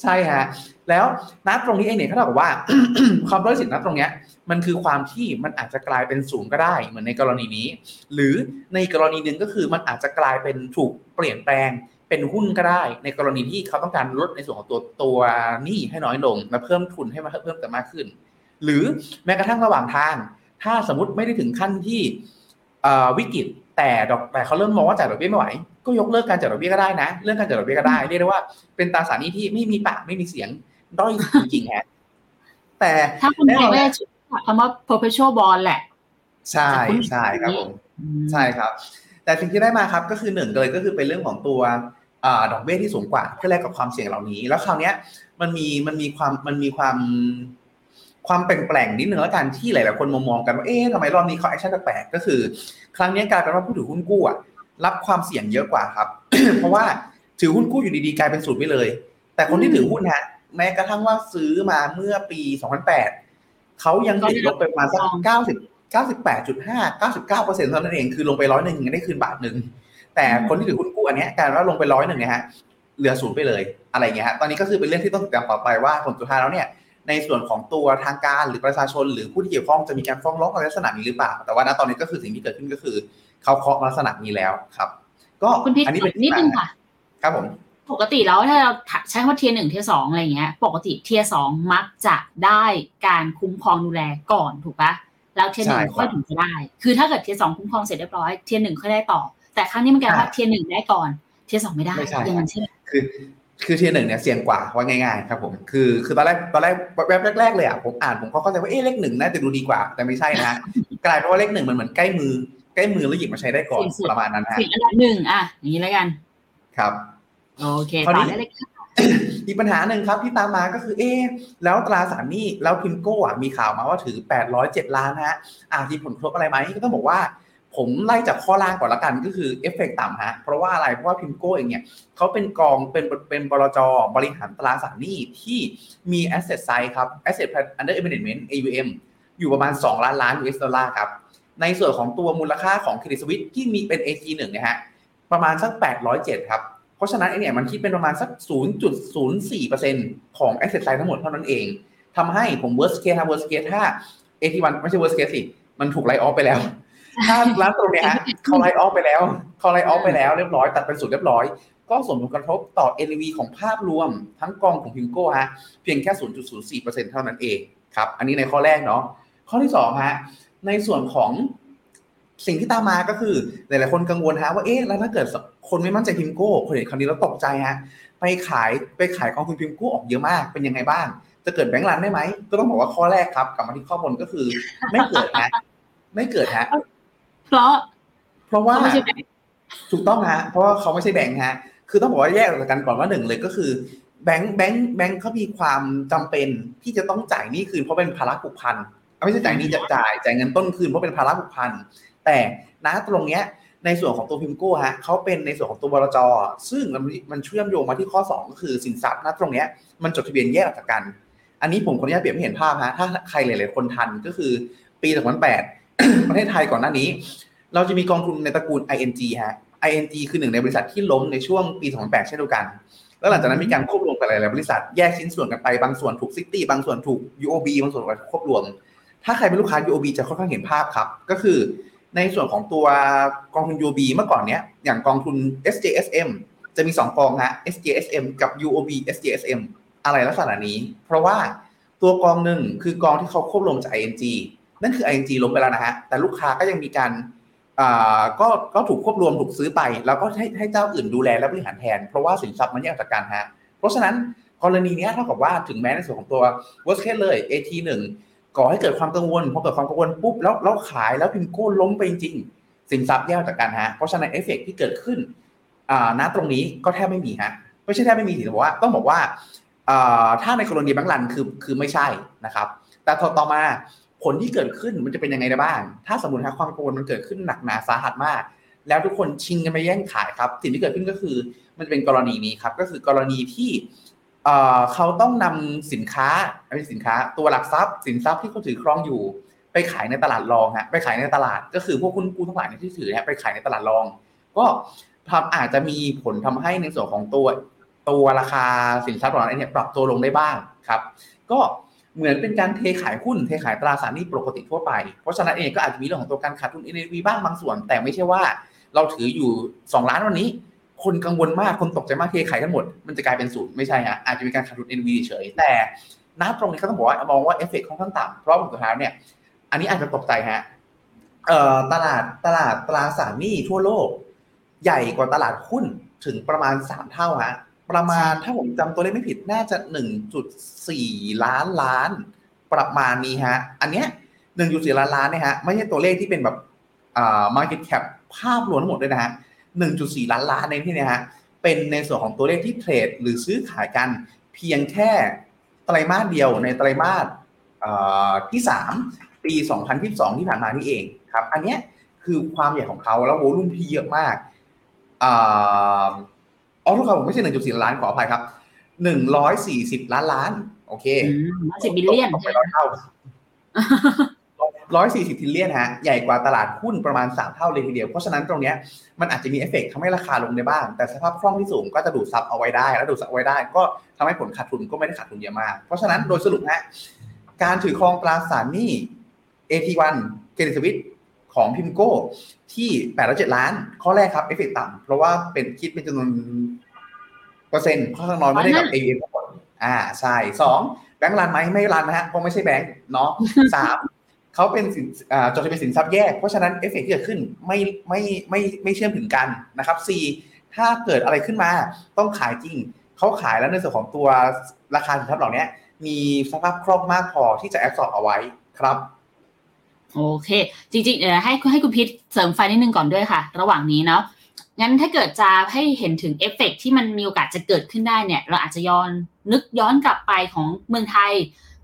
ใช่ฮะแล้วนัดตรงนี้เองเนี่ยเขาบอกว่า ความด้อยสิทธิ์นัดตรงเนี้ย มันคือความที่มันอาจจะกลายเป็นศูนย์ก็ได้ เหมือนในกรณีนี้ หรือในกรณีหนึ่งก็คือมันอาจจะกลายเป็นถูกเปลี่ยนแปลงเป็นหุ้นก็ได้ ในกรณีที่เขาต้องการลดในส่วนของตัวตัวหนี้ให้น้อยลงและเพิ่มทุนให้มันเพิ่มแต่มากขึ้น หรือแม้กระทั่งระหว่างทาง ถ้าสมมติไม่ได้ถึงขั้นที่วิกฤตแต่ดอกแต่เขาเริ่มมองว่าจ่ายดอกเบี้ยไม่ไหว ก็ยกเลิกการจ่ายดอกเบี้ยก็ได้นะ เรื่องการจ่ายดอกเบี้ยก็ได้เรียกได้ว่าเป็นตราสารหนี้ที่ไม่มีปากไม่มีเสียงด้อยจริงๆฮะแต่ถ้าคุณไทยก็จะคำว่า perpetual bond แหละ ใช่ใช่ครับผมใช่ครับ แต่สิ่งที่ได้มาครับก็คือหนึ่งเลยก็คือเป็นเรื่องของตัวดอกเบี้ยที่สูงกว่าเพื่อแลกกับความเสี่ยงเหล่านี้ แล้วคราวนี้มันมีมันมีความมันมีความ ความแปลงๆนิดนึงแล้วกันที่หลายๆคนมองกันว่าเอ๊ะทำไมรอบนี้เขาแอคชั่นแปลกก็คือ ครั้งนี้กลายเป็นว่าผู้ถือหุ้นกู้อะรับความเสี่ยงเยอะกว่าครับ เพราะว่าถือหุ้นกู้อยู่ดีๆกลายเป็นศูนย์ไปเลย แต่คนที่ถือหุ้นฮะแม้กระทั่งว่าซื้อมาเมื่อปี 2008 เขายังติดลบไปประมาณสัก 90 98.5 99เปอร์เซ็นต์เท่านั้นเองคือลงไปร้อยหนึ่งยังได้คืนบาทหนึ่งแต่คนที่ถือหุ้นกู้อันนี้กลายว่าลงไปร้อยหนึ่งเนี่ยฮะเหลือศูนย์ไปเลยอะไรเงี้ยฮะตอนนี้ก็คือเป็นเรื่องที่ต้องติดตามต่อไปว่าผลสุดท้ายแล้วเนี่ย ในส่วนของตัวทางการหรือประชาชน หรือผู้ที่เกี่ยวข้องจะมีการฟ้องร้องในลักษณะนี้หรือเปล่า แต่ว่าณตอนนี้ก็คือสิ่งที่เกิดขึ้นก็คือเขาเคาะลักษณะนี้แล้วครับ ก็คุณพิษอันนี้เป็นนิดนึงค่ะ ครับผม ปกติแล้วถ้าเราใช้คำว่าเทียหนึ่ง tier สองอะไรเงี้ย ปกติเทียสองมักจะได้การคุ้มครองดูแลก่อนถูกปะแล้ว tier หนึ่งค่อยถึงจะได้ คือถ้าเกิด tier สองคุ้มครองเสร็จเรียบร้อย tier หนึ่งค่อยได้ต่อ แต่ครั้งนี้มันกลายว่า tier หนึ่งได้ก่อน tier สองไม่ได้ไม่ใช่อย่างนั้นใช่ไหมคือ คือ tier หนึ่งเนี่ยเสี่ยงกว่าว่าง่ายๆครับผมคือคือตอนแรกตอนแรกแวบแรกๆเลยอะผมอ่านผมก็เข้าใจว่าเอ๊ะเลขหนึ่งน่าจะดูดีกว่า แต่ไม่ใช่นะกลายเป็นว่าเลขหนึ่งมันเหมือนใกล้มือใกล้มือแล้วหยิบมาใช้ได้ก่อนประมาณนั้นฮะเสี่ยงอันดับหนึ่งอะอย่างนี้แล้วกัน ครับโอเคคราวนี้ต่อได้เลยค่ะอีกปัญหาหนึ่งครับที่ตามมาก็คือเอ๊ะแล้วตราสารหนี้แล้ว PIMCO อะมีข่าวมาว่าถือ 807 ล้านนะฮะอาจมีผลกระทบอะไรไหมก็ต้องบอกว่า ผมไล่จากข้อล่างก่อนละกันก็คือเอฟเฟกต่ำฮะเพราะว่าอะไรเพราะว่า PIMCO เองเนี่ยเขาเป็นกองเป็นเป็นบลจบริหารตราสารหนี้ที่มี asset size ครับ asset under management AUM อยู่ประมาณ 2 ล้านล้าน US ดอลลาร์ครับในส่วนของตัวมูลค่าของ Credit Suisse ที่มีเป็น AT1 นี่ยฮะประมาณสัก 807 ครับ เพราะฉะนั้นไอเนี่ยมันคิดเป็นประมาณสัก 0.04%ของ asset size ทั้งหมดเท่านั้นเองทำให้ผม worst case นะ worst case ถ้า AT1 ไม่ใช่ worst case สิมันถูก write off ไปแล้ว ถ้าร้านตรงเนี้ยฮะเขา write off ไปแล้วเขา write off ไปแล้วเรียบร้อยตัดเป็นศูนย์เรียบร้อย ก็ส่งผลกระทบต่อ NAV ของภาพรวม ทั้งกองของ PIMCO ฮะเพียงแค่ 0.04%เท่านั้นเองครับอันนี้ในข้อแรกเนาะข้อที่สองฮะในส่วนของสิ่งที่ตามมาก็คือหลาย ๆ คนกังวลฮะว่าเอ๊ะแล้วถ้าเกิดคนไม่มั่นใจ PIMCO คนเห็นคำนี้แล้วตกใจฮะไปขายไปขายกองทุน PIMCO ออกเยอะมากเป็นยังไงบ้าง จะเกิด bank run ได้ไหมก็ต้องบอกว่าข้อแรกครับกลับมาที่ข้อบนก็คือ ไม่เกิดฮะไม่เกิดฮะ เพราะ เพราะว่าเขาไม่ใช่แบงค์ถูกต้องฮะเพราะว่าเขาไม่ใช่แบงค์ฮะคือต้องบอกว่าแยกออกจากกันก่อนว่าหนึ่งเลยก็คือแบงค์แบงค์แบงค์เขามีความจำเป็นที่จะต้องจ่ายหนี้คืนเพราะเป็นภาระผูกพันไม่ใช่จ่ายหนี้จะจ่ายจ่ายเงินต้นคืนเพราะเป็นภาระผูกพันแต่ณตรงเนี้ยในส่วนของตัวพิมโก้ฮะเขาเป็นในส่วนของตัวบลจซึ่งมันมันเชื่อมโยงมาที่ข้อ 2 ก็คือสินทรัพย์ณตรงเนี้ยมันจดทะเบียนแยกออกจากกัน อันนี้ผมขออนุญาตเปรียบให้เห็นภาพฮะถ้าใครหลาย ๆ คนทันก็คือ ปี2008 ประเทศไทยก่อนหน้านี้ เราจะมีกองทุนในตระกูล ING ฮะ ING คือหนึ่งในบริษัทที่ล้มในช่วงปี 2008 เช่นเดียวกัน แล้วหลังจากนั้นมีการควบรวมกันหลาย ๆ บริษัทแยกชิ้นส่วนกันไปบางส่วนถูกซิตี้บางส่วนถูก UOB บางส่วนถูกควบรวม ถ้าใครเป็นลูกค้า UOB จะค่อนข้างเห็นภาพครับ ก็คือในส่วนของตัวกองทุน UOB เมื่อก่อนเนี้ยอย่างกองทุน SJSM จะมี 2 กองฮะ SJSM กับ UOB SJSM อะไรลักษณะนี้ เพราะว่าตัวกองหนึ่งคือกองที่เขาควบรวมจาก ING นั่นคือ ING ล้มไปแล้วนะฮะ แต่ลูกค้าก็ยังมีการก็ก็ถูกควบรวมถูกซื้อไป แล้วก็ให้ให้เจ้าอื่นดูแลและบริหารแทน เพราะว่าสินทรัพย์มันแยกจากกันฮะ เพราะฉะนั้นกรณีนี้เท่ากับว่าถึงแม้ในส่วนของตัว worst case เลย AT1 ก่อให้เกิดความกังวลพอเกิดความกังวลปุ๊บแล้วแล้วขายแล้ว PIMCO ล้มไปจริงสินทรัพย์แยกจากกันฮะ เพราะฉะนั้นเอฟเฟกที่เกิดขึ้นอ่าณตรงนี้ก็แทบไม่มีฮะ ไม่ใช่แทบไม่มีสิแต่ว่าต้องบอกว่าอ่าถ้าในกรณีแบงก์รันคือคือไม่ใช่นะครับ แต่ต่อต่อมา ผลที่เกิดขึ้นมันจะเป็นยังไงได้บ้าง ถ้าสมมติถ้าความกังวลมันเกิดขึ้นหนักหนาสาหัสมาก แล้วทุกคนชิงกันไปแย่งขายครับ สิ่งที่เกิดขึ้นก็คือมันจะเป็นกรณีนี้ครับ ก็คือกรณีที่เขาต้องนำสินค้าไม่ใช่สินค้า ตัวหลักทรัพย์ สินทรัพย์ที่เขาถือครองอยู่ ไปขายในตลาดรองฮะไปขายในตลาด ก็คือพวกคุณกู้ทั้งหลายที่ถือเนี่ยไปขายในตลาดรอง ก็ทำอาจจะมีผลทำให้ในส่วนของตัวตัวราคาสินทรัพย์เหล่านั้นเนี่ยปรับตัวลงได้บ้างครับ ก็ เหมือนเป็นการเทขายหุ้นเทขายตราสารหนี้ปกติทั่วไป เพราะฉะนั้นเองก็อาจจะมีเรื่องของตัวการขาดทุน NAV บ้างบางส่วน แต่ไม่ใช่ว่า เราถืออยู่ 2 ล้านวันนี้ คนกังวลมากคนตกใจมากเทขายทั้งหมด มันจะกลายเป็นศูนย์ไม่ใช่ฮะอาจจะมีการขาดทุน NAV เฉยแต่ณตรงนี้ก็ต้องบอกว่ามองว่าเอฟเฟกต์ค่อนข้างต่ำเพราะผลสุดท้ายเนี่ย อันนี้อาจจะตกใจฮะเอ่อตลาดตลาดตราสารหนี้ทั่วโลก ใหญ่กว่าตลาดหุ้นถึงประมาณสามเท่าฮะ ประมาณถ้าผมจำตัวเลขไม่ผิดน่าจะหนึ่งจุดสี่ล้านล้าน ประมาณนี้ฮะ อันเนี้ยหนึ่งจุดสี่ล้านล้านเนี่ยฮะ ไม่ใช่ตัวเลขที่เป็นแบบอ่า market cap ภาพรวมทั้งหมดด้วยนะฮะหนึ่งจุดสี่ล้านล้านในที่เนี้ยฮะ เป็นในส่วนของตัวเลขที่เทรดหรือซื้อขายกันเพียงแค่ไตรมาสเดียวในไตรมาสอ่าที่สามปี 2022 ที่ผ่านมานี่เองครับ อันเนี้ยคือความใหญ่ของเขาแล้ว volume ที่เยอะมากอ่า อ๋อทุกคนผมไม่ใช่1.4ล้านขออภัยครับ140ล้านล้าน โอเคสิบ billion ตกไปร้อยเท่าร้อยสี่สิบ trillion ฮะ ใหญ่กว่าตลาดหุ้นประมาณสามเท่าเลยทีเดียว เพราะฉะนั้นตรงเนี้ยมันอาจจะมีเอฟเฟกต์ทำให้ราคาลงได้บ้าง แต่สภาพคล่องที่สูงก็จะดูดซับเอาไว้ได้ แล้วดูดซับเอาไว้ได้ ก็ทำให้ผลขาดทุนก็ไม่ได้ขาดทุนเยอะมาก เพราะฉะนั้นโดยสรุปฮะ การถือครองตราสารหนี้ AT1 Credit Suisse ของ PIMCO ที่807 ล้าน ข้อแรกครับเอฟเฟกต์ต่ำเพราะว่าเป็นคิดเป็นจำนวนเปอร์เซ็นต์ค่อนข้างน้อยไม่ได้กับ AUM ทั้งหมดอ่าใช่สอง bank run ไหมไม่ run นะฮะเพราะไม่ใช่แบงก์เนาะสามเขาเป็นสินอ่าจดทะเบียนสินทรัพย์แยก เพราะฉะนั้นเอฟเฟกที่เกิดขึ้นไม่ไม่ไม่ไม่เชื่อมถึงกันนะครับสี่ถ้าเกิดอะไรขึ้นมาต้องขายจริง เขาขายแล้วในส่วนของตัวราคาสินทรัพย์เหล่านี้มีสภาพคล่องมากพอที่จะแอบสอบเอาไว้ครับ โอเค จริงๆเดี๋ยวให้ให้คุณพิษเสริมไฟนิดนึงก่อนด้วยค่ะ ระหว่างนี้เนาะงั้นถ้าเกิดจะให้เห็นถึงเอฟเฟกที่มันมีโอกาสจะเกิดขึ้นได้เนี่ย เราอาจจะย้อนนึกย้อนกลับไปของเมืองไทย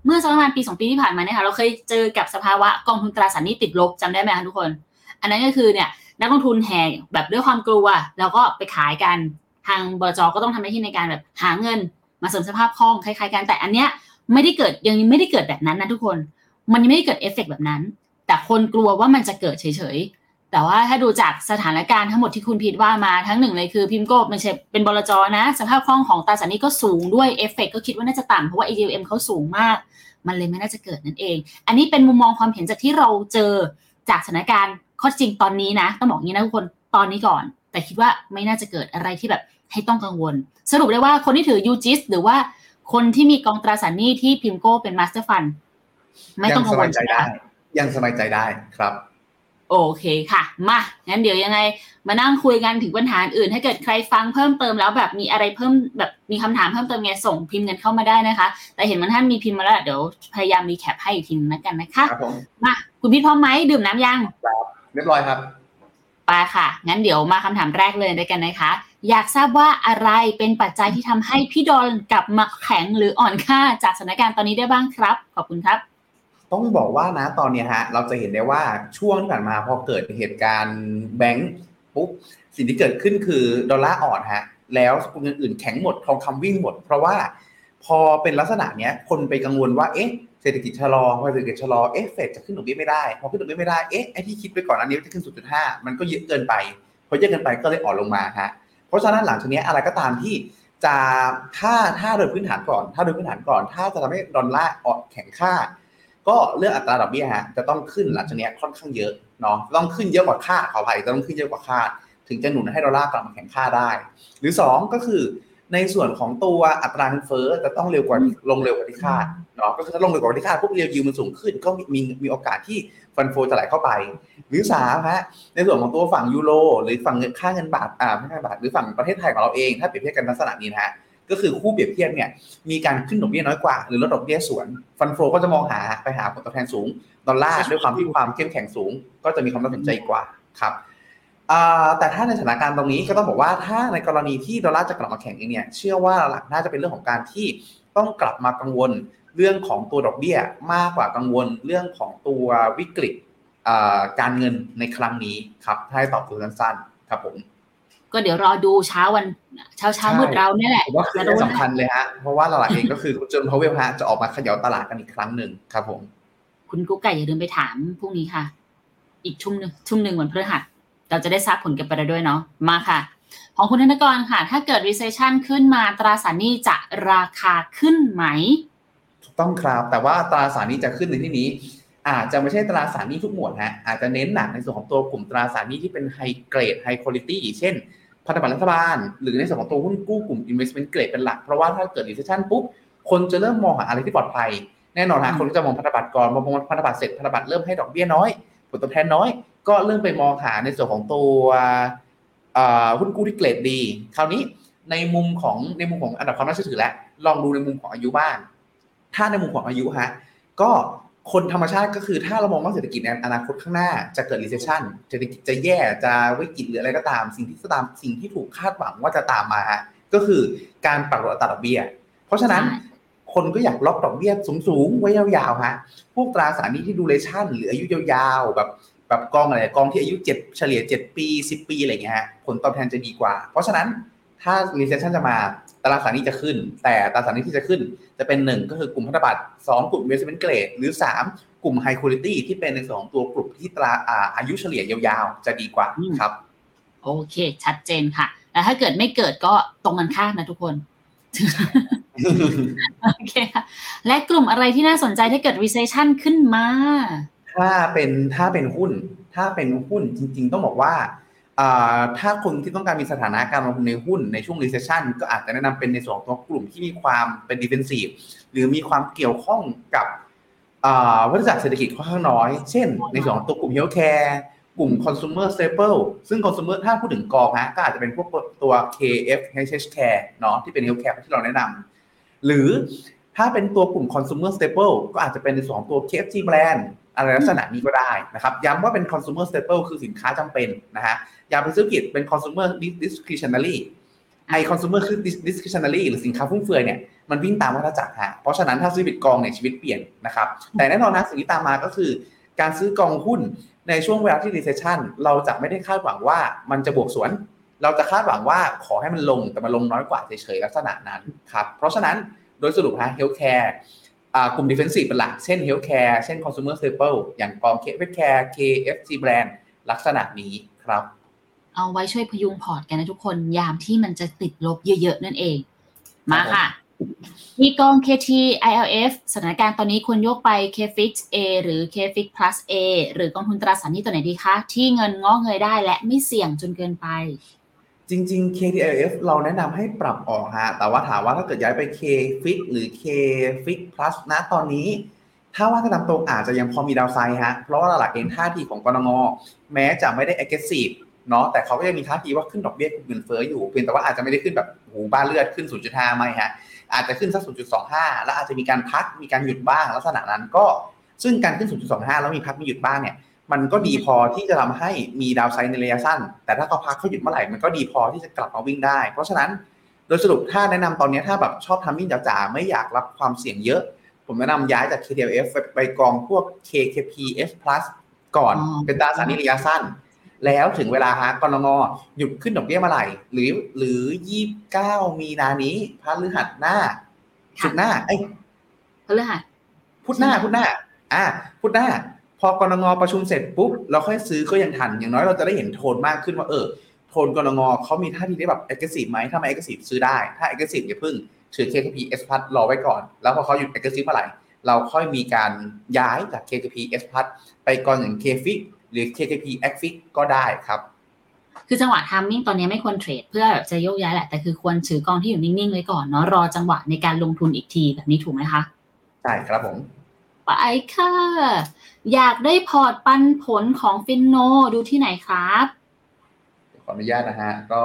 เมื่อสักประมาณปีสองปีที่ผ่านมาเนี่ยค่ะเราเคยเจอกับสภาวะกองทุนตราสารหนี้ติดลบจำได้ไหมคะทุกคน อันนั้นก็คือเนี่ยนักลงทุนแห่แบบด้วยความกลัว แล้วก็ไปขายกันทางบลจก็ต้องทำหน้าที่ในการแบบหาเงิน มาเสริมสภาพคล่องคล้ายๆกันแต่อันเนี้ยไม่ได้เกิดยังไม่ได้เกิดแบบนั้นนะทุกคน มันยังไม่ได้เกิดเอฟเฟกแบบนั้น แต่คนกลัวว่ามันจะเกิดเฉยๆ แต่ว่าถ้าดูจากสถานการณ์ทั้งหมดที่คุณพีทว่ามาทั้งหนึ่งเลยคือ PIMCO ไม่ใช่เป็นบลจนะ สภาพคล่องของตราสารนี้ก็สูงด้วยเอฟเฟกก็คิดว่าน่าจะต่ำเพราะว่า AUM เขาสูงมาก มันเลยไม่น่าจะเกิดนั่นเอง อันนี้เป็นมุมมองความเห็นจากที่เราเจอจากสถานการณ์ข้อจริงตอนนี้นะต้องบอกงี้นะทุกคนตอนนี้ก่อน แต่คิดว่าไม่น่าจะเกิดอะไรที่แบบให้ต้องกังวล สรุปได้ว่าคนที่ถือ UGIS หรือว่าคนที่มีกองตราสารหนี้ที่ PIMCO เป็น master fund ไม่ต้องกังวลใจได้คะ ยังสบายใจได้ครับ โอเคค่ะ มางั้นเดี๋ยวยังไง มานั่งคุยกันถึงปัญหาอื่น ถ้าเกิดใครฟังเพิ่มเติมแล้วแบบมีอะไรเพิ่มแบบมีคำถามเพิ่มเติมไงส่งพิมพ์กันเข้ามาได้นะคะ แต่เห็นมันท่านมีพิมพ์มาแล้วเดี๋ยวพยายามรีแคปให้อีกทีนึงแล้วกันนะคะครับผมมาคุณพี่พร้อมไหมดื่มน้ำยังเรียบร้อยครับไปค่ะ งั้นเดี๋ยวมาคำถามแรกเลยด้วยกันนะคะ อยากทราบว่าอะไรเป็นปัจจัยที่ทำให้พี่ดอนกลับมาแข็งหรืออ่อนค่าจากสถานการณ์ตอนนี้ได้บ้างครับ ขอบคุณครับ ต้องบอกว่านะตอนนี้ฮะเราจะเห็นได้ว่าช่วงที่ผ่านมาพอเกิดเหตุการณ์แบงก์ปุ๊บสิ่งที่เกิดขึ้นคือดอลลาร์อ่อนฮะแล้วสกุลเงินอื่นแข็งหมดทองคำวิ่งหมด เพราะว่าพอเป็นลักษณะเนี้ยคนไปกังวลว่าเอ๊ะเศรษฐกิจชะลอพอเศรษฐกิจชะลอเอ๊ะเฟดจะขึ้นดอกเบี้ยไม่ได้พอขึ้นดอกเบี้ยไม่ได้เอ๊ะไอ้ที่คิดไปก่อนอันนี้จะขึ้น 0.5 มันก็เยอะเกินไปพอเยอะเกินไปก็เลยอ่อนลงมาฮะเพราะฉะนั้นหลังจากนี้อะไรก็ตามที่จะถ้าถ้าโดยพื้นฐานก่อน ถ้าโดยพื้นฐานก่อน ถ้าจะทำให้ดอลลาร์อ่อนแข็งค่า ก็เรื่องอัตราดอกเบี้ยฮะจะต้องขึ้นหลังจากเนี้ยค่อนข้างเยอะเนาะต้องขึ้นเยอะกว่าคาดขออภัยจะต้องขึ้นเยอะกว่าคาด ถึงจะหนุนให้ดอลลาร์กลับมาแข็งค่าได้ หรือ 2 ก็คือในส่วนของตัวอัตราเงินเฟ้อจะต้องเร็วกว่าลงเร็วกว่าที่คาดเนาะก็คือถ้าลงเร็วกว่าที่คาดพวกเรียวยิวมันสูงขึ้นก็มีมีโอกาสที่ฟันโฟจะไหลเข้าไป หรือสามฮะในส่วนของตัวฝั่งยูโรหรือฝั่งเงินค่าเงินบาทอ่าไม่ใช่บาทหรือฝั่งประเทศไทยของเราเอง ถ้าเปรียบเทียบกันลักษณะนี้นะฮะ ก็คือคู่เปรียบเทียบเนี่ยมีการขึ้นดอกเบี้ยน้อยกว่า หรือลดดอกเบี้ยสวนฟันโฟก็จะมองหาไปหาผลตอบแทนสูงดอลลาร์ด้วยความที่ความเข้มแข็งสูง ก็จะมีความน่าสนใจกว่าครับแต่ถ้าในสถานการณ์ตรงนี้ก็ต้องบอกว่าถ้าในกรณีที่ดอลลาร์จะกลับมาแข็งเองเนี่ยเชื่อว่าหลักน่าจะเป็นเรื่องของการที่ต้องกลับมากังวลเรื่องของตัวดอกเบี้ยมากกว่ากังวลเรื่องของตัววิกฤตการเงินในครั้งนี้ครับถ้าให้ตอบตัวสั้นๆครับผม ก็เดี๋ยวรอดูเช้าวันเช้าเช้ามืดเราเนี่ยแหละว่าคือสำคัญเลยฮะเพราะว่าหลักเองก็คือคุณจนพาวเวลฮะจะออกมาขย่าตลาดกันอีกครั้งหนึ่งครับผม คุณกุ๊กไก่อย่าลืมไปถามพรุ่งนี้ค่ะ อีกชุ่มหนึ่งชุ่มหนึ่งวันพฤหัสเราจะได้ทราบผลกันไปด้วยเนาะมาค่ะ ของคุณธนกรค่ะ ถ้าเกิด recession ขึ้นมาตราสารหนี้จะราคาขึ้นไหมถูกต้องครับแต่ว่าตราสารหนี้จะขึ้นในที่นี้อาจจะไม่ใช่ตราสารหนี้ทุกหมวดฮะอาจจะเน้นหนักในส่วนของตัวกลุ่มตราสารหนี้ที่เป็นไฮเกรดไฮคุณลิตี้เช่น พันธบัตรรัฐบาล หรือในส่วนของตัวหุ้นกู้กลุ่ม investment grade เป็นหลัก เพราะว่าถ้าเกิด recession ปุ๊บ คนจะเริ่มมองหาอะไรที่ปลอดภัย แน่นอนฮะคนก็จะมองพันธบัตรก่อนมองพันธบัตรเสร็จพันธบัตรเริ่มให้ดอกเบี้ยน้อย ผลตอบแทนน้อย ก็เริ่มไปมองหาในส่วนของตัวหุ้นกู้ที่เกรดดี คราวนี้ในมุมของในมุมของอันดับความน่าเชื่อถือแล้วลองดูในมุมของอายุบ้างถ้าในมุมของอายุฮะก็ คนธรรมชาติก็คือถ้าเรามองว่าเศรษฐกิจในอนาคตข้างหน้าจะเกิด recession เศรษฐกิจจะแย่จะวิกฤตหรืออะไรก็ตาม สิ่งที่ตามสิ่งที่ถูกคาดหวังว่าจะตามมาฮะก็คือการปรับลดอัตราดอกเบี้ย เพราะฉะนั้นคนก็อยากล็อกดอกเบี้ยสูงๆ ไว้ยาวๆฮะพวกตราสารนี้ที่ดูเลชั่นหรืออายุยาวๆแบบแบบกองอะไรกองที่อายุเจ็ดเฉลี่ยเจ็ดปีสิบปีอะไรเงี้ยฮะผลตอบแทนจะดีกว่า เพราะฉะนั้นถ้า recession จะมา ตราสารนี้จะขึ้น แต่ตราสารนี้ที่จะขึ้นจะเป็นหนึ่งก็คือกลุ่มพันธบัตรสองกลุ่ม investment grade หรือสามกลุ่ม high quality ที่เป็นในสองตัวกลุ่มที่ตราอายุเฉลี่ยยาวๆ จะดีกว่าครับ โอเค ชัดเจนค่ะแต่ถ้าเกิดไม่เกิดก็ตรงกันข้ามนะทุกคนโอเคค่ะและกลุ่มอะไรที่น่าสนใจถ้าเกิด recession ขึ้นมา ถ้าเป็นถ้าเป็นหุ้น ถ้าเป็นหุ้นจริง ๆ ต้องบอกว่า ถ้าคนที่ต้องการมีสถานะการลงทุนในหุ้นในช่วง recession ก็อาจจะแนะนำเป็นในส่วนของกลุ่มที่มีความเป็น defensive หรือมีความเกี่ยวข้องกับวัฏจักรเศรษฐกิจค่อนข้างน้อย เช่น ในส่วนของตัวกลุ่ม healthcare กลุ่ม consumer staple ซึ่ง consumer ถ้าพูดถึงกองนะก็อาจจะเป็นพวกตัว KF HH care เนาะที่เป็น healthcare ที่เราแนะนำหรือถ้าเป็นตัวกลุ่ม consumer staple ก็อาจจะเป็นในส่วนของตัว KFC brand อะไรลักษณะนี้ก็ได้นะครับ ย้ำว่าเป็น consumer staple คือสินค้าจำเป็นนะฮะ ยาเป็นธุรกิจเป็น consumer discretionary ไอ consumer คือ discretionary หรือสินค้าฟุ่มเฟือยเนี่ยมันวิ่งตามวัฏจักรฮะเพราะฉะนั้นถ้าซื้อบิตกองเนี่ยชีวิตเปลี่ยนนะครับ แต่แน่นอนนะสิ่งที่ตามมาก็คือ การซื้อกองหุ้นในช่วงเวลาที่ recession เราจะไม่ได้คาดหวังว่ามันจะบวกสวน เราจะคาดหวังว่าขอให้มันลงแต่มันลงน้อยกว่าเฉยๆลักษณะนั้นครับเพราะฉะนั้นโดยสรุปฮะ healthcare กลุ่ม defensive เป็นหลัก เช่น healthcare เช่น consumer staple อย่างกอง KFCare KFC brand ลักษณะนี้ครับ เอาไว้ช่วยพยุงพอร์ตกันนะทุกคนยามที่มันจะติดลบเยอะๆนั่นเอง มาค่ะ มีกอง KT ILF สถานการณ์ตอนนี้ควรยกไป KFix A หรือ KFix Plus A หรือกองทุนตราสารหนี้ตัวไหนดีคะ ที่เงินงอกเงยได้และไม่เสี่ยงจนเกินไป จริง ๆ KTLF เราแนะนำให้ปรับออกฮะ แต่ว่าถามว่าถ้าเกิดย้ายไป KFIX หรือ KFIX Plus นะตอนนี้ถ้าว่าถ้าตามตรงอาจจะยังพอมีดาวไซด์ฮะ เพราะว่าหลักเองท่าทีของกรงงแม้จะไม่ได้ aggressive เนาะแต่เขาก็ยังมีท่าทีว่าขึ้นดอกเบี้ยเงินเฟ้ออยู่เพียงแต่ว่าอาจจะไม่ได้ขึ้นแบบหูบ้าเลือดขึ้น 0.5ไม่ฮะอาจจะขึ้นสัก 0.25 แล้วอาจจะมีการพักมีการหยุดบ้างลักษณะนั้นก็ซึ่งการขึ้น 0.25 แล้วมีพักมีหยุดบ้างเนี่ยมันก็ดีพอที่จะทำให้มีดาวไซด์ในระยะสั้น แต่ถ้าเขาพักเขาหยุดเมื่อไหร่มันก็ดีพอที่จะกลับมาวิ่งได้ เพราะฉะนั้นโดยสรุปถ้าแนะนำตอนนี้ถ้าแบบชอบทำวิ่งจ๋าๆไม่อยากรับความเสี่ยงเยอะ ผมแนะนำย้ายจาก KTLF ไปกองพวก KKP S Plus ก่อนเป็นตราสารหนี้ระยะสั้น แล้วถึงเวลาฮะกนงหยุดขึ้นดอกเบี้ยเมื่อไหร่หรือหรือยี่สิบเก้ามีนานี้พฤหัสหน้าสุดหน้าไอ้พฤหัสพุธหน้าพุธหน้า อ่าพุธหน้า พอกนงประชุมเสร็จปุ๊บเราค่อยซื้อก็ยังทัน อย่างน้อยเราจะได้เห็นโทนมากขึ้นว่าเออโทนงเขามีท่าทีได้แบบ aggressive ไหมถ้าไม่ aggressive ซื้อได้ ถ้า aggressive อย่าพึ่งถือ KKP S Plus รอไว้ก่อน แล้วพอเขาหยุด aggressive เมื่อไหร่ เราค่อยมีการย้ายจาก KKP S Plus ไปก่อนอย่าง KFIX หรือ KKP a c f i x ก็ได้ครับ คือจังหวะ timing ตอนนี้ไม่ควร trade เพื่อแบบจะโยกย้ายแหละ แต่คือควรถือกองที่อยู่นิ่งๆไว้ก่อนเนาะรอจังหวะในการลงทุนอีกทีแบบนี้ถูกไหมคะ ใช่ครับผม ไปค่ะ อยากได้พอร์ตปันผลของ FINNO ดูที่ไหนครับขออนุญาตนะฮะ ก็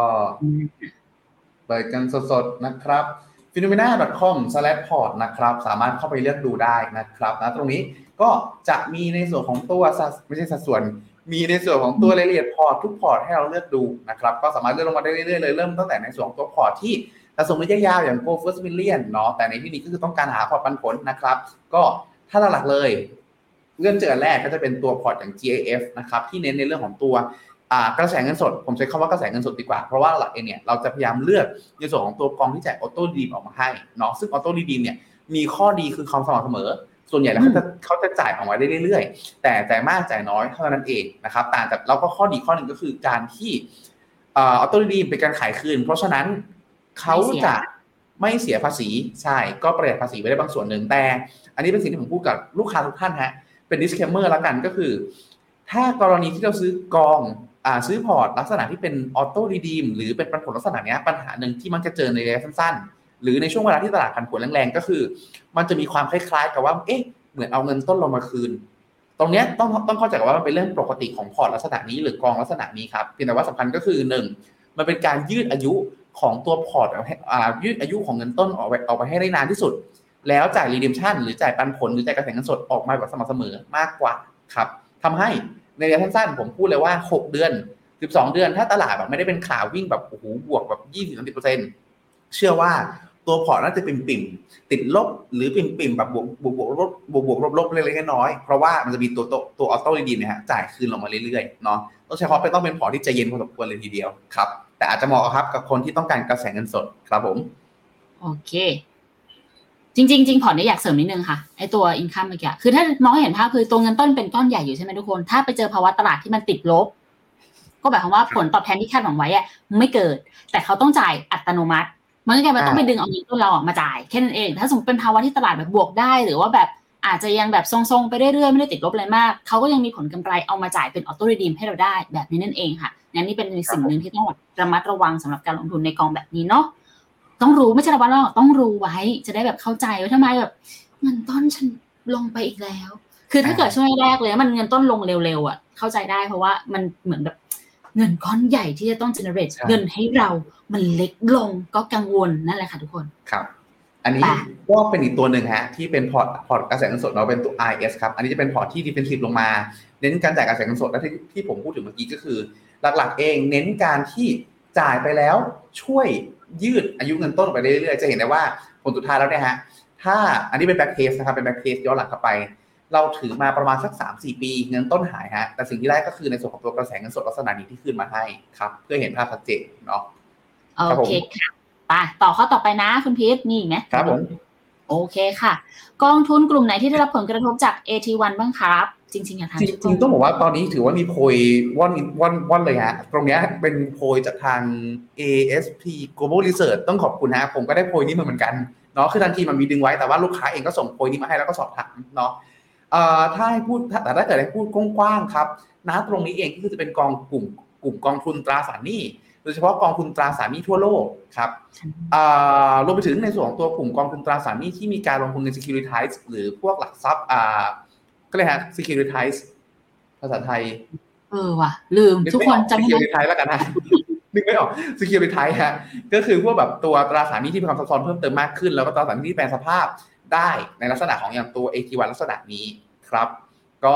เปิดกันสดๆนะครับ p h e n o m e n a c o m s l a s h p o r t นะครับ สามารถเข้าไปเลือกดูได้นะครับนะตรงนี้ ก็จะมีในส่วนของตัวสัดไม่ใช่สัดส่วน มีในส่วนของตัวรายละเอียดพอร์ตทุกพอร์ตให้เราเลือกดูนะครับ ก็สามารถเลือกลงมาได้เรื่อยๆเลยเริ่มตั้งแต่ในส่วนของตัวพอร์ตที่สะสมระยะยาวอย่าง Goal First Million เนาะแต่ในที่นี้ก็คือต้องการหาพอร์ตปันผลนะครับ ก็ถ้าหลักๆเลยเรื่องเจอแรกก็จะเป็นตัวพอร์ตอย่าง GIF นะครับที่เน้นในเรื่องของตัวกระแสเงินสด ผมใช้คำว่ากระแสเงินสดดีกว่า เพราะว่าหลักเองเนี่ยเราจะพยายามเลือกในส่วนของตัวกองที่จ่ายออโต้ดีมออกมาให้เนาะซึ่งออโต้ดีมเนี่ยมีข้อดีคือความสม่ำเสมอ ส่วนใหญ่แล้วเขาจะเขาจะจ่ายออกมาได้เรื่อยๆ แต่จ่ายมากจ่ายน้อยเท่านั้นเองนะครับต่างจากแล้วก็ข้อดีข้อหนึ่งก็คือการที่ออโต้ดีมเป็นการขายคืน เพราะฉะนั้นเขาจะไม่เสียภาษีใช่ก็ประหยัดภาษีไปได้บางส่วนหนึ่งแต่ อันนี้เป็นสิ่งที่ผมพูดกับลูกค้าทุกท่านฮะเป็น disclaimer แล้วกันก็คือ ถ้ากรณีที่เราซื้อกองอ่าซื้อพอร์ตลักษณะที่เป็น auto redeem หรือเป็นปันผลลักษณะเนี้ยปัญหาหนึ่งที่มันจะเจอในระยะสั้นๆ หรือในช่วงเวลาที่ตลาดผันผวนแรงๆก็คือ มันจะมีความคล้ายๆ กับว่า เอ๊ะ เหมือนเอาเงินต้นเรามาคืน ตรงเนี้ยต้องต้องเข้าใจว่ามันเป็นเรื่องปกติของพอร์ตลักษณะนี้หรือกองลักษณะนี้ครับเพียงแต่ว่าสำคัญก็คือหนึ่งมันเป็นการยืดอายุของตัวพอร์ตอ่ายืดอายุของเงินต้นออกไปออกไปให้ได้นานที่สุด แล้วจ่าย redemption หรือจ่ายปันผลหรือจ่ายกระแสเงินสดออกมาแบบสม่ำเสมอมากกว่าครับทำให้ในระยะสั้นๆผมพูดเลยว่า 6 เดือน 12 เดือน ถ้าตลาดแบบไม่ได้เป็นข่าววิ่งแบบโอ้โหบวกแบบ 20-30%เชื่อว่า ตัวพอร์ตน่าจะปริ่มปริ่มติดลบหรือปริ่มปริ่มแบบบวกบวกบวกลบบวกบวกลบลบเล็กๆน้อยๆเพราะว่ามันจะมีตัวตัวตัว auto redeem เนี่ยฮะจ่ายคืนลงมาเรื่อยๆเนาะต้องใช้คำว่าเป็นต้องเป็นพอร์ตที่ใจเย็นพอสมควรเลยทีเดียวครับ แต่อาจจะเหมาะครับกับคนที่ต้องการกระแสเงินสดครับผมโอเค จริงๆจริงพอร์ตเนี่ยอยากเสริมนิดนึงค่ะไอตัว income เมื่อกี้คือถ้ามองเห็นภาพคือตัวเงินต้นเป็นก้อนใหญ่อยู่ใช่ไหมทุกคน ถ้าไปเจอภาวะตลาดที่มันติดลบก็หมายความว่าผลตอบแทนที่คาดหวังไว้อะไม่เกิด แต่เขาต้องจ่ายอัตโนมัติ มันก็กลายเป็นต้องไปดึงเอาเงินต้นเราออกมาจ่ายแค่นั้นเอง ถ้าสมมติเป็นภาวะที่ตลาดแบบบวกได้ หรือว่าแบบอาจจะยังแบบทรงๆไปเรื่อยๆไม่ได้ติดลบอะไรมากเขาก็ยังมีผลกำไรเอามาจ่ายเป็น auto redeem ให้เราได้แบบนี้นั่นเองค่ะงั้นนี่เป็นสิ่งหนึ่งที่ต้องระมัดระวังสำหรับการลงทุนในกองแบบนี้เนาะต้องรู้ไม่ใช่ระวังหรอกต้องรู้ไว้จะได้แบบเข้าใจว่าทำไมแบบเงินต้นฉันลงไปอีกแล้ว คือถ้าเกิดช่วงแรกเลย มันเงินต้นลงเร็วๆอะเข้าใจได้เพราะว่ามันเหมือนแบบ เงินก้อนใหญ่ที่จะต้อง generate เงินให้เรามันเล็กลงก็กังวลนั่นแหละค่ะทุกคนครับ อันนี้ก็เป็นอีกตัวหนึ่งฮะที่เป็นพอร์ตพอร์ตกระแสเงินสดเราเป็นตัว IS ครับ อันนี้จะเป็นพอร์ตที่ defensive ลงมา เน้นการจ่ายกระแสเงินสดและที่ที่ผมพูดถึงเมื่อกี้ก็คือ หลักๆ เองเน้นการที่จ่ายไปแล้วช่วยยืดอายุเงินต้นไปเรื่อยๆจะเห็นได้ว่าผลสุดท้ายแล้วเนี่ยฮะถ้าอันนี้เป็น backtest นะครับเป็น backtest ย้อนหลังกลับไป เราถือมาประมาณสัก 3-4 ปีเงินต้นหายฮะ แต่สิ่งที่ได้ก็คือในส่วนของตัวกระแสเงินสดลักษณะนี้ที่ขึ้นมาให้ครับ เพื่อเห็นภาพชัดเจนเนาะโอเคค่ะไปต่อข้อต่อไปนะคุณพีทมีอีกไหมครับผมโอเคค่ะ กองทุนกลุ่มไหนที่ได้รับผลกระทบจาก AT1 บ้างครับ จริงๆอยากถามจริงๆต้องบอกว่าตอนนี้ถือว่ามีโพยว่อนว่อนว่อนเลยฮะ ตรงเนี้ยเป็นโพยจากทาง ASP Global Research ต้องขอบคุณฮะ ผมก็ได้โพยนี้มาเหมือนกันเนาะคือทันทีมันมีดึงไว้แต่ว่าลูกค้าเองก็ส่งโพยนี้มาให้แล้วก็สอบถามเนาะเอ่อ ถ้าให้พูดแต่ถ้าเกิดให้พูดกว้างๆครับนะตรงนี้เองก็คือจะเป็นกองกลุ่มกลุ่มกองทุนตราสารหนี้โดยเฉพาะกองทุนตราสารหนี้ทั่วโลกครับอ่ารวมไปถึงในส่วนของตัวกลุ่มกองทุนตราสารหนี้ที่มีการลงทุนใน securitize หรือพวกหลักทรัพย์อ่าก็เลยฮะ securitize ภาษาไทย เออว่ะ ลืมทุกคนจำไม่ได้ securitize แล้วกันนะนึกไม่ออก securitize ฮะก็คือพวกแบบตัวตราสารหนี้ที่มีความซับซ้อนเพิ่มเติมมากขึ้น แล้วก็ตราสารหนี้ที่แปลงสภาพ ได้ในลักษณะของอย่างตัว AT1 ลักษณะนี้ครับ ก็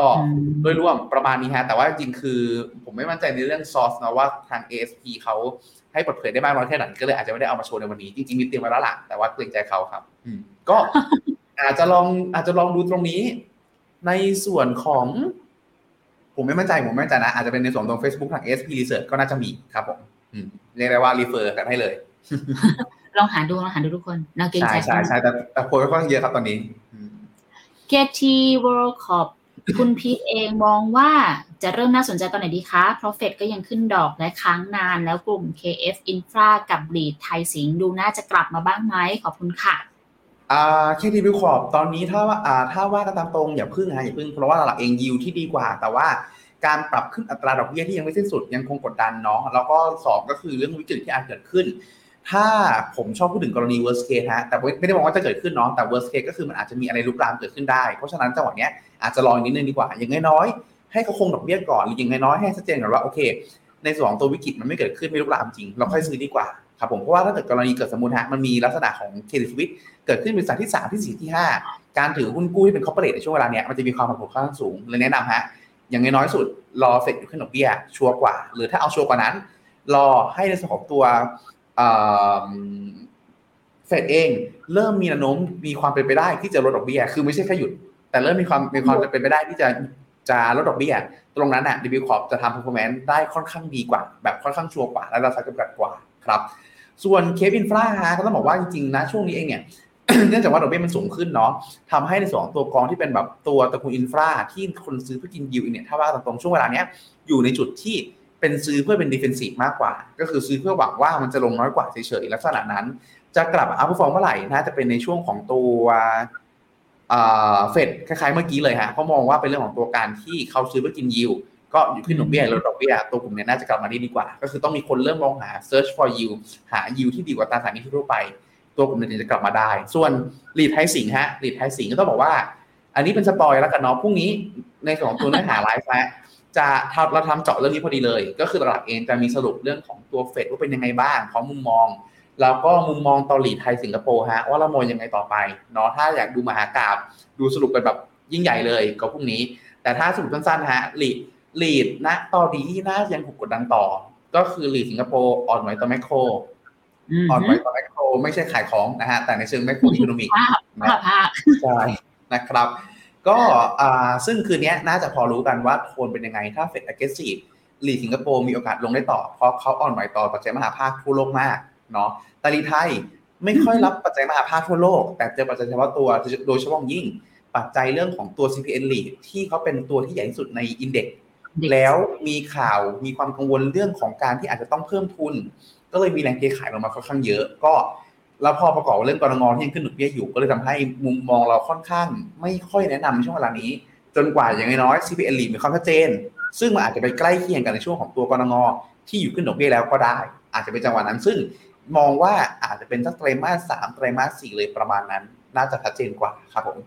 โดยรวมประมาณนี้ฮะแต่ว่าจริงๆคือผมไม่มั่นใจในเรื่องซอสนะว่าทาง ASP เขาให้เปิดเผยได้มากน้อยแค่ไหนก็เลยอาจจะไม่ได้เอามาโชว์ในวันนี้ จริงๆมีเตรียมไว้แล้วล่ะแต่ว่าเกรงใจเขาครับอืมก็อาจจะลองอาจจะลองดูตรงนี้ ในส่วนของ ผมไม่มั่นใจผมไม่มั่นใจนะ อาจจะเป็นในส่วนตรง Facebook ทาง ASP Research ก็น่าจะมีครับผมอืมเรียกได้ว่ารีเฟอร์กันให้เลย ลองหาดูลองหาดูทุกคนเราเกรงใช่ใจใช่ใช่แต่แต่โพยค่อนข้างเยอะครับตอนนี้อืมKT-WCORP คุณพีทเองมองว่าจะเริ่มน่าสนใจตอนไหนดีคะเพราะเฟดก็ยังขึ้นดอกและค้างนาน แล้วกลุ่ม KF Infra กับ REIT ไทยสิงห์ดูน่าจะกลับมาบ้างไหมขอบคุณค่ะอ่า KT-WCORP ตอนนี้ถ้าว่าอ่าถ้าว่ากันตามตรงอย่าพึ่งฮะอย่าพึ่งเพราะว่าหลักเองยิวที่ดีกว่า แต่ว่าการปรับขึ้นอัตราดอกเบี้ยที่ยังไม่สิ้นสุดยังคงกดดันเนาะแล้วก็สองก็คือเรื่องวิกฤตที่อาจเกิดขึ้น ถ้าผมชอบพูดถึงกรณี worst case ฮะ แต่ไม่ได้มองว่าจะเกิดขึ้นเนาะ แต่ worst case ก็คือมันอาจจะมีอะไรลุกลามเกิดขึ้นได้ เพราะฉะนั้นจังหวะเนี้ยอาจจะรออีกนิดนึงดีกว่า อย่างน้อยๆให้เขาคงดอกเบี้ยก่อนหรืออย่างน้อยๆให้ชัดเจนก่อนว่าโอเค ในส่วนของตัววิกฤตมันไม่เกิดขึ้นไม่ลุกลามจริง เราค่อยซื้อดีกว่าครับผม เพราะว่าถ้าเกิดกรณีเกิดสมมติฮะ มันมีลักษณะของ Credit Suisse เกิดขึ้นเป็นสาที่3ที่ 4 ที่ 5 การถือหุ้นกู้ที่เป็น corporate ในช่วงเวลาเนี้ยมันจะมีความผันผวนค่อนข้างสูงเลยแนะนำฮะ อย่างน้อยสุดรอเฟดหยุดขึ้นดอกเบี้ยชัวร์กว่า หรือถ้าเอาชัวร์กว่านั้น รอให้ในส่วนของตัว เฟดเองเริ่มมีแนวโน้มมีความเป็นไปได้ที่จะลดดอกเบี้ย คือไม่ใช่แค่หยุด แต่เริ่มมีความมีความเป็นไปได้ที่จะจะลดดอกเบี้ย ตรงนั้นอะดีบิวคอร์จะทำ performance ได้ค่อนข้างดีกว่า แบบค่อนข้างชัวร์กว่า และราคาจำกัดกว่าครับ ส่วน KF INFRA ฮะก็ต้องบอกว่าจริงๆนะช่วงนี้เองเนี่ยเนื่องจากว่าดอกเบี้ยมันสูงขึ้นเนาะทำให้ในส่วนของตัวกองที่เป็นแบบตัวตระกูล infra ที่คนซื้อเพื่อกินยิวเนี่ยถ้าว่าตรงๆช่วงเวลาเนี้ยอยู่ในจุดที่ เป็นซื้อเพื่อเป็น defensive มากกว่า ก็คือซื้อเพื่อหวังว่ามันจะลงน้อยกว่าเฉยๆลักษณะนั้น จะกลับมา outperform เมื่อไหร่น่าจะเป็นในช่วงของตัวเฟดคล้ายๆเมื่อกี้เลยฮะเขามองว่าเป็นเรื่องของตัวการที่เขาซื้อเพื่อกินยิวก็อยู่ขึ้นดอกเบี้ยลดดอกเบี้ยตัวกลุ่มนี้น่าจะกลับมาได้ดีกว่า ก็คือต้องมีคนเริ่มมองหา search for yield หา yield ที่ดีกว่าตราสารหนี้ทั่วไป ตัวกลุ่มนี้จะกลับมาได้ ส่วน REIT ไทยสิงค์ฮะ REIT ไทยสิงค์ก็ต้องบอกว่า อันนี้เป็น spoil แล้วกันเนาะพรุ่งนี้ในของตัวเนื้อหาไลฟ์นะ จะทำเราทำเจาะเรื่องนี้พอดีเลย ก็คือตลาดเองจะมีสรุปเรื่องของตัวเฟดว่าเป็นยังไงบ้างของมุมมอง แล้วก็มุมมองต่อ REIT ไทยสิงคโปร์ฮะว่าเรามองยังไงต่อไปเนาะถ้าอยากดูมหากาพย์ดูสรุปกันแบบยิ่งใหญ่เลยก็พรุ่งนี้ แต่ถ้าสรุปสั้นๆฮะ REIT REIT ณตอนนี้ที่น่ายังถูกกดดันต่อ ก็คือ REIT สิงคโปร์อ่อนไหวต่อ macro อ่อนไหวต่อ macro ไม่ใช่ขายของนะฮะแต่ในเชิง macroeconomicใช่นะครับ ก็ซึ่งคืนนี้น่าจะพอรู้กันว่าโทนเป็นยังไง ถ้าเฟด aggressive ลีสิงคโปร์มีโอกาสลงได้ต่อ เพราะเขาอ่อนไหวต่อปัจจัยมหาภาคทั่วโลกมากเนาะแต่ลีไทยไม่ค่อยรับปัจจัยมหาภาคทั่วโลก แต่เจอปัจจัยเฉพาะตัวโดยเฉพาะยิ่ง ปัจจัยเรื่องของตัว CPN lead ที่เขาเป็นตัวที่ใหญ่ที่สุดในอินเด็กแล้วมีข่าวมีความกังวลเรื่องของการที่อาจจะต้องเพิ่มทุน ก็เลยมีแรงเทขายลงมาค่อนข้างเยอะ ก็ แล้วพอประกอบเรื่องกรงงที่ยังขึ้นหนุนเบี้ยอยู่ ก็เลยทำให้มุมมองเราค่อนข้าง ไม่ค่อยแนะนำในช่วงเวลานี้ จนกว่าอย่างน้อย CPN lead มีความชัดเจน ซึ่งมันอาจจะไปใกล้เคียงกันในช่วงของตัวกรงงที่อยู่ขึ้นดอกเบี้ยแล้วก็ได้ อาจจะเป็นจังหวะนั้น ซึ่งมองว่าอาจจะเป็นสักไตรมาสสามไตรมาสสี่เลยประมาณนั้น น่าจะชัดเจนกว่าครับผม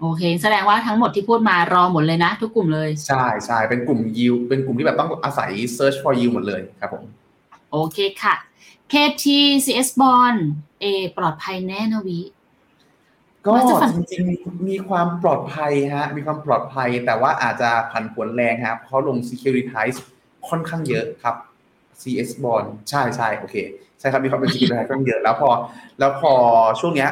โอเค แสดงว่าทั้งหมดที่พูดมารอหมดเลยนะ ทุกกลุ่มเลยใช่ใช่เป็นกลุ่มยิวเป็นกลุ่มที่แบบต้องอาศัย search for yield หมดเลยครับผม โอเคค่ะ KT CS Bond เอปลอดภัยแน่นวีก็จริงๆมีความปลอดภัยฮะ มีความปลอดภัยแต่ว่าอาจจะผันผวนแรงครับเพราะลง securitize ค่อนข้างเยอะครับ CS bond ใช่ใช่โอเค ใช่ครับมีความเป็น securitize ค่อนข้างเยอะแล้วพอ แล้วพอช่วงเนี้ย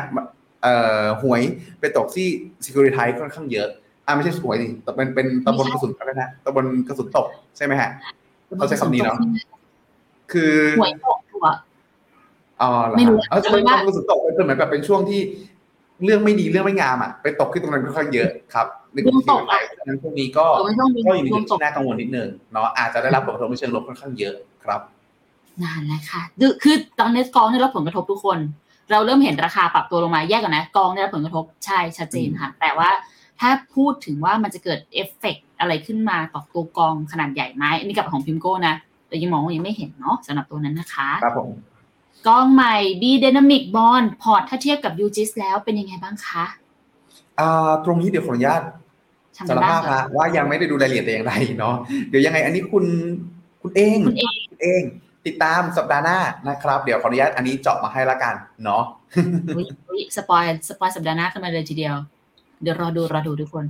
เอ่อหวยไปตกที่ securitize ค่อนข้างเยอะอ่าไม่ใช่หวยดิแต่เป็นเป็นตะบนกระสุนอะไรนะตะบนกระสุนตกใช่ไหมฮะเขาใช้คำนี้เนาะคือหวยตกตัว อ๋อไม่รู้เอาจะเป็นตะบนกระสุนตกเป็นเหมือนแบบเป็นช่วงที่ เรื่องไม่ดีเรื่องไม่งามอะไปตกที่ตรงนั้นค่อนข้างเยอะครับในกลุ่มที่ไปนั้นพวกนี้ก็ก็อยู่ในจุดที่น่ากังวลนิดนึงเนาะอาจจะได้รับผลกระทบในเชิงลบค่อนข้างเยอะครับนานแล้วค่ะคือตอนนี้กองได้รับผลกระทบทุกคน เราเริ่มเห็นราคาปรับตัวลงมาแยกกันนะกองได้รับผลกระทบใช่ชัดเจนค่ะ แต่ว่าถ้าพูดถึงว่ามันจะเกิดเอฟเฟกอะไรขึ้นมาต่อตัวกองขนาดใหญ่ไหมอันนี้กับของพิมโก้นะแต่ยังมองว่ายังไม่เห็นเนาะสำหรับตัวนั้นนะคะ ครับผม กองใหม่ B Dynamic Bond พอร์ตถ้าเทียบกับ UGIS แล้วเป็นยังไงบ้างคะอ่าตรงนี้เดี๋ยวขออนุญาตสารภาพนะว่ายังไม่ได้ดูรายละเอียดแต่อย่างไรเนาะเดี๋ยวยังไงอันนี้คุณคุณเองคุณเองคุณเอง ติดตามสัปดาห์หน้านะครับ เดี๋ยวขออนุญาตอันนี้เจาะมาให้ละกันเนาะ spoil spoil สัปดาห์หน้ากันมาเลยทีเดียว เดี๋ยวรอดูรอดูทุกคน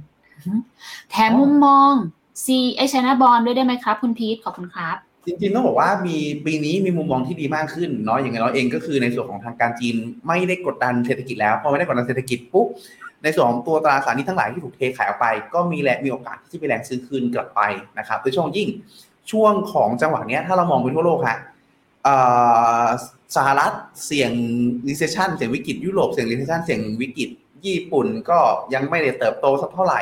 แถมมุมมอง C ไอชนะบอลด้วยได้ไหมครับ คุณพีทขอบคุณครับ จริงๆต้องบอกว่ามีปีนี้มีมุมมองที่ดีมากขึ้นเนาะอย่างไรเราเองก็คือในส่วนของทางการจีนไม่ได้กดดันเศรษฐกิจแล้วพอไม่ได้กดดันเศรษฐกิจปุ๊บในส่วนของตัวตราสารหนี้ทั้งหลายที่ถูกเทขายออกไป ก็มีแรงมีโอกาสที่จะไปแรงซื้อคืนกลับไปนะครับโดยเฉพาะยิ่งช่วงของจังหวะนี้ถ้าเรามองไปทั่วโลกฮะสหรัฐเสี่ยง recession เสี่ยงวิกฤตยุโรปเสี่ยง recession เสี่ยงวิกฤตญี่ปุ่นก็ยังไม่ได้เติบโตสักเท่าไหร่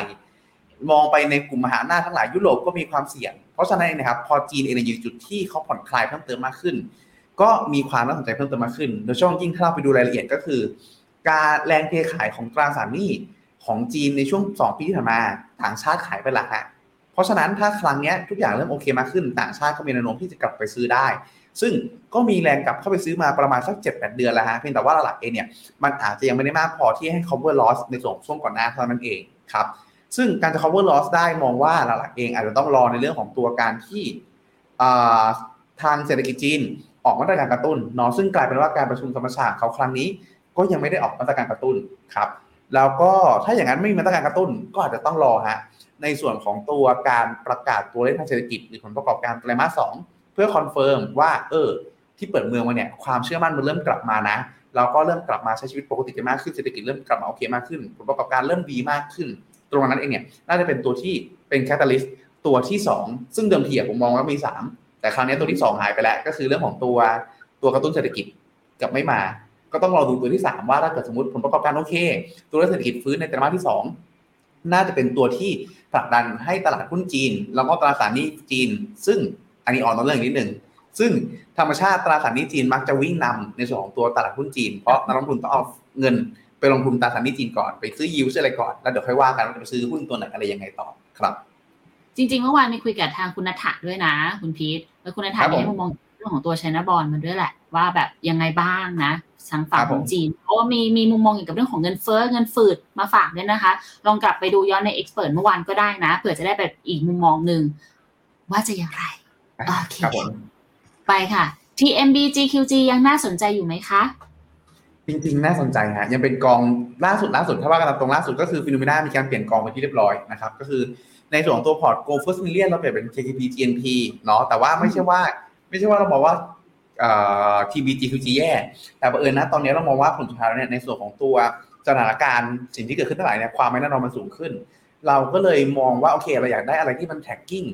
มองไปในกลุ่มมหาอำนาจทั้งหลายยุโรปก็มีความเสี่ยง เพราะฉะนั้นนะครับพอจีนเองอยู่จุดที่เขาผ่อนคลายเพิ่มเติมมากขึ้น ก็มีความน่าสนใจเพิ่มเติมมากขึ้น โดยเฉพาะยิ่งถ้าเราไปดูรายละเอียดก็คือ การแรงเทขายของตราสารหนี้ของจีนในช่วง 2 ปีที่ผ่านมาต่างชาติขายไปหละฮะเพราะฉะนั้นถ้าครั้งนี้ทุกอย่างเริ่มโอเคมากขึ้น ต่างชาติก็มีแนวโน้มที่จะกลับไปซื้อได้ ซึ่งก็มีแรงกลับเข้าไปซื้อมาประมาณสัก 7 8 เดือนแล้วฮะเพียงแต่ว่าหลักเองเนี่ยมันอาจจะยังไม่ได้มากพอที่ให้ cover loss ในส่วนช่วงก่อนหน้าเท่านั้นเองครับ ซึ่งการจะ cover loss ได้มองว่าหลักเองอาจจะต้องรอในเรื่องของตัวการที่ทางเศรษฐกิจจีนออกมาตรการกระตุ้นเนาะซึ่งกลายเป็นว่าการประชุมธรรมชาติเขาครั้งนี้ ก็ยังไม่ได้ออกมาตรการกระตุ้นครับแล้วก็ถ้าอย่างนั้นไม่มีมาตรการกระตุ้นก็อาจจะต้องรอฮะในส่วนของตัวการประกาศตัวเลขทางเศรษฐกิจหรือผลประกอบการไตรมาสสองเพื่อ confirm ว่าเออที่เปิดเมืองมาเนี่ยความเชื่อมั่นมันเริ่มกลับมานะเราก็เริ่มกลับมาใช้ชีวิตปกติกันมากขึ้นเศรษฐกิจเริ่มกลับมาโอเคมากขึ้น ผลประกอบการเริ่มดีมากขึ้น ตรงนั้นเองเนี่ยน่าจะเป็นตัวที่เป็น catalyst ตัวที่ 2 ซึ่งเดิมทีผมมองว่ามี 3 แต่ครั้งนี้ตัวที่ 2 หายไปแล้ว ก็คือเรื่องของตัวตัวกระตุ้นเศรษฐกิจกับไม่มา ก็ต้องรอดูตัวที่ 3 ว่าถ้าเกิดสมมติผลประกอบการโอเค ตัวเศรษฐกิจฟื้นในไตรมาสที่ 2 น่าจะเป็นตัวที่ผลักดันให้ตลาดหุ้นจีน แล้วก็ตราสารหนี้จีน ซึ่งอันนี้อ่อนต่อเรื่องนิดหนึ่งซึ่งธรรมชาติตราสารหนี้จีนมักจะวิ่งนำในส่วนของตัวตลาดหุ้นจีน เพราะนักลงทุนต้องเอาเงิน ไปลงทุนตราสารหนี้จีนก่อนไปซื้อยิวซื้ออะไรก่อนแล้วเดี๋ยวค่อยว่ากันว่าจะไปซื้อหุ้นตัวไหนอะไรยังไงต่อครับ จริง ๆ เมื่อวานมีคุยกับทางคุณนัทะด้วยนะ คุณพีทแล้วคุณนัทะให้มุมมองเรื่องของตัวชนะบอลมันด้วยแหละ ว่าแบบยังไงบ้างนะทางฝั่งของจีน เพราะว่ามีมีมุมมองเกี่ยวกับเรื่องของเงินเฟ้อเงินฝืดมาฝากด้วยนะคะ ลองกลับไปดูย้อนใน Express เมื่อวานก็ได้นะเผื่อจะได้แบบอีกมุมมองหนึ่งว่าจะอย่างไรโอเคไปค่ะ TMB GQG ยังน่าสนใจอยู่ไหมคะ จริงๆ น่าสนใจฮะยังเป็นกองล่าสุดล่าสุดถ้าว่ากันตรงล่าสุดก็คือ FINNOMENA มีการเปลี่ยนกองไปที่เรียบร้อยนะครับก็คือในส่วนของตัวพอร์ต Goal First Million เราเปลี่ยนเป็น KKP GNP เนาะแต่ว่าไม่ใช่ว่า ไม่ใช่ว่าเราบอกว่าทีบีจีคือจีแย่แต่บังเอิญนะตอนนี้เรามองว่าผลสุดท้ายเนี่ยในส่วนของตัวสถานการณ์สิ่งที่เกิดขึ้นทั้งหลายเนี่ยความไม่แน่นอนมันสูงขึ้น เราก็เลยมองว่าโอเคเราอยากได้อะไรที่มันแท็กกิ้ง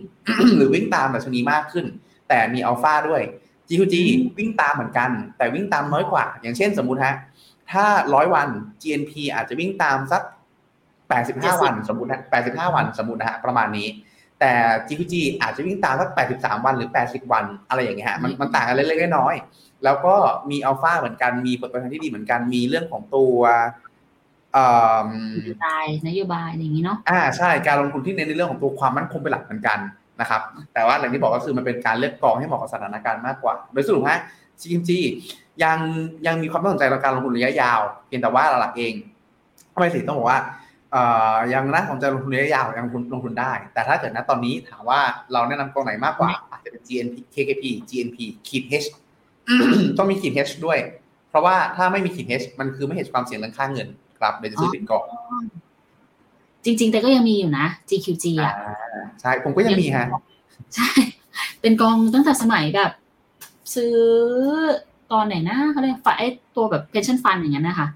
หรือวิ่งตามแบบชนีมากขึ้น แต่มีอัลฟาด้วย GQG วิ่งตามเหมือนกัน แต่วิ่งตามน้อยกว่า อย่างเช่นสมมุติฮะ ถ้าร้อยวัน GNP อาจจะวิ่งตามสักแปดสิบห้าวันสมมตินะแปดสิบห้าวันสมมตินะฮะประมาณนี้ แต่ GQG อาจจะวิ่งตามสักแปดสิบสามวันหรือแปดสิบวัน อะไรอย่างเงี้ยฮะมันมันต่างกันเล็กๆน้อยๆแล้วก็มีอัลฟาเหมือนกันมีผลตอบแทนที่ดีเหมือนกันมีเรื่องของตัวนโยบายนโยบายอย่างนี้เนาะอ่าใช่การลงทุนที่เน้นในเรื่องของตัวความมั่นคงเป็นหลักเหมือนกัน นะครับ แต่ว่าอย่างที่บอกก็คือมันเป็นการเลือกกองให้เหมาะกับสถานการณ์มากกว่า โดยสรุปฮะ GMG ยังยังมีความน่าสนใจในการลงทุนระยะยาว เพียงแต่ว่าหลักเองทำไมสิต้องบอกว่ายังน่าสนใจลงทุนระยะยาวยังลงทุนได้ แต่ถ้าเกิดนะตอนนี้ถามว่าเราแนะนำกองไหนมากกว่า อาจจะเป็น GNP KKP GNP ขีด H ต้องมีขีด H ด้วย เพราะว่าถ้าไม่มีขีด H มันคือไม่เห็นความเสี่ยงเรื่องค่าเงินครับเลยจะซื้อติดกอง จริง ๆ แต่ก็ยังมีอยู่นะ GQG อะใช่ ผมก็ยังมีฮะ ใช่ เป็นกองตั้งแต่สมัยแบบ ซื้อตอนไหนนะเขาเรียกฝาไอ้ตัวแบบ pension fund อย่างเงี้ยนะคะ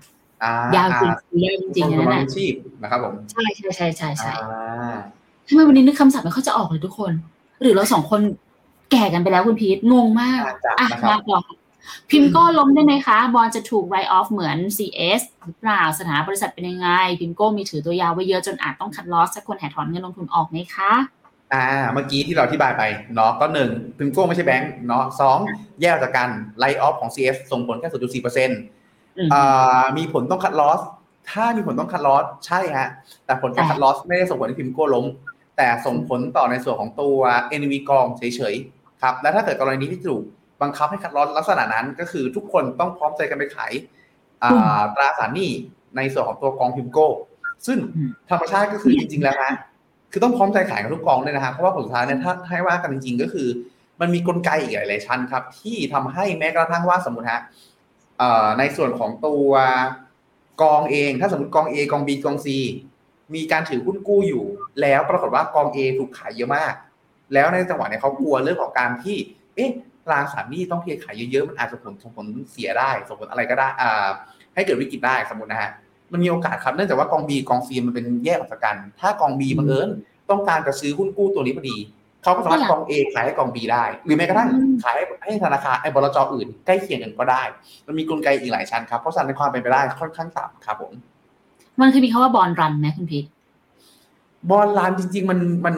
ยาวจริงยาวจริงๆนั่นแหละชีพนะครับผมใช่ใช่ใช่ใช่ใช่ทำไมวันนี้นึกคำศัพท์ไม่เข้าจะออกเลยทุกคน หรือเราสองคนแก่กันไปแล้วคุณพีทงงมากอะมาต่อ พิมพ์ก็ล้มได้ไหมคะ บอลจะถูกไรออฟเหมือน CS หรือเปล่าสถานะบริษัทเป็นยังไง พิมพ์โก้มีถือตัวยาวไว้เยอะจนอาจต้องคัดลอสสักคนแห่ถอนเงินลงทุนออกไหมคะอ่าเมื่อกี้ที่เราอธิบายไปเนาะก็หนึ่งพิมพ์โก้ไม่ใช่แบงค์เนาะสองแยกจากกันไลออฟของ CS ส่งผลแค่ศูนย์จุดสี่เปอร์เซ็นต์อ่ามีผลต้องคัดลอสถ้ามีผลต้องคัดลอสใช่ฮะแต่ผลการคัดลอสไม่ได้ส่งผลให้พิมพ์โก้ล้ม แต่ส่งผลต่อในส่วนของตัว NV กองเฉยๆครับและถ้าเกิดกรณีที่ถูก บังคับให้คัดลอสลักษณะนั้น ก็คือทุกคนต้องพร้อมใจกันไปขายตราสารหนี้ในส่วนของตัวกองพิมโก้ ซึ่งธรรมชาติก็คือจริง ๆ แล้วนะคือต้องพร้อมใจขายกับทุกกองเลยนะฮะเพราะว่าผลสุดท้ายเนี่ยถ้าให้ว่ากันจริง ๆ ก็คือ มันมีกลไกอีกหลายๆชั้นครับ ที่ทำให้แม้กระทั่งว่าสมมติฮะในส่วนของตัวกองเอง ถ้าสมมติกอง A กอง B กอง C มีการถือหุ้นกู้อยู่ แล้วปรากฏว่ากอง A ถูกขายเยอะมาก แล้วในจังหวะนี้เขากลัวเรื่องของการที่ เอ๊ะ ตราสารหนี้ต้องเทขายเยอะๆ มันอาจจะผลส่งผลเสียได้ ส่งผลอะไรก็ได้อ่าให้เกิดวิกฤตได้สมมตินะฮะ มันมีโอกาสครับ เนื่องจากว่ากองบีกองซีมันเป็นแยกออกจากกัน ถ้ากองบีบังเอิญต้องการจะซื้อหุ้นกู้ตัวนี้พอดี เขาก็สามารถกองเอขายให้กองบีได้ หรือแม้กระทั่งขายให้ธนาคารไอ้บลจอื่นใกล้เคียงกันก็ได้ มันมีกลไกอีกหลายชั้นครับเพราะฉะนั้นความเป็นไปได้ค่อนข้างต่ำครับผม มันคือมีคาว่าบอลรันไหมคุณพิษบอลรันจริง ๆ มันมัน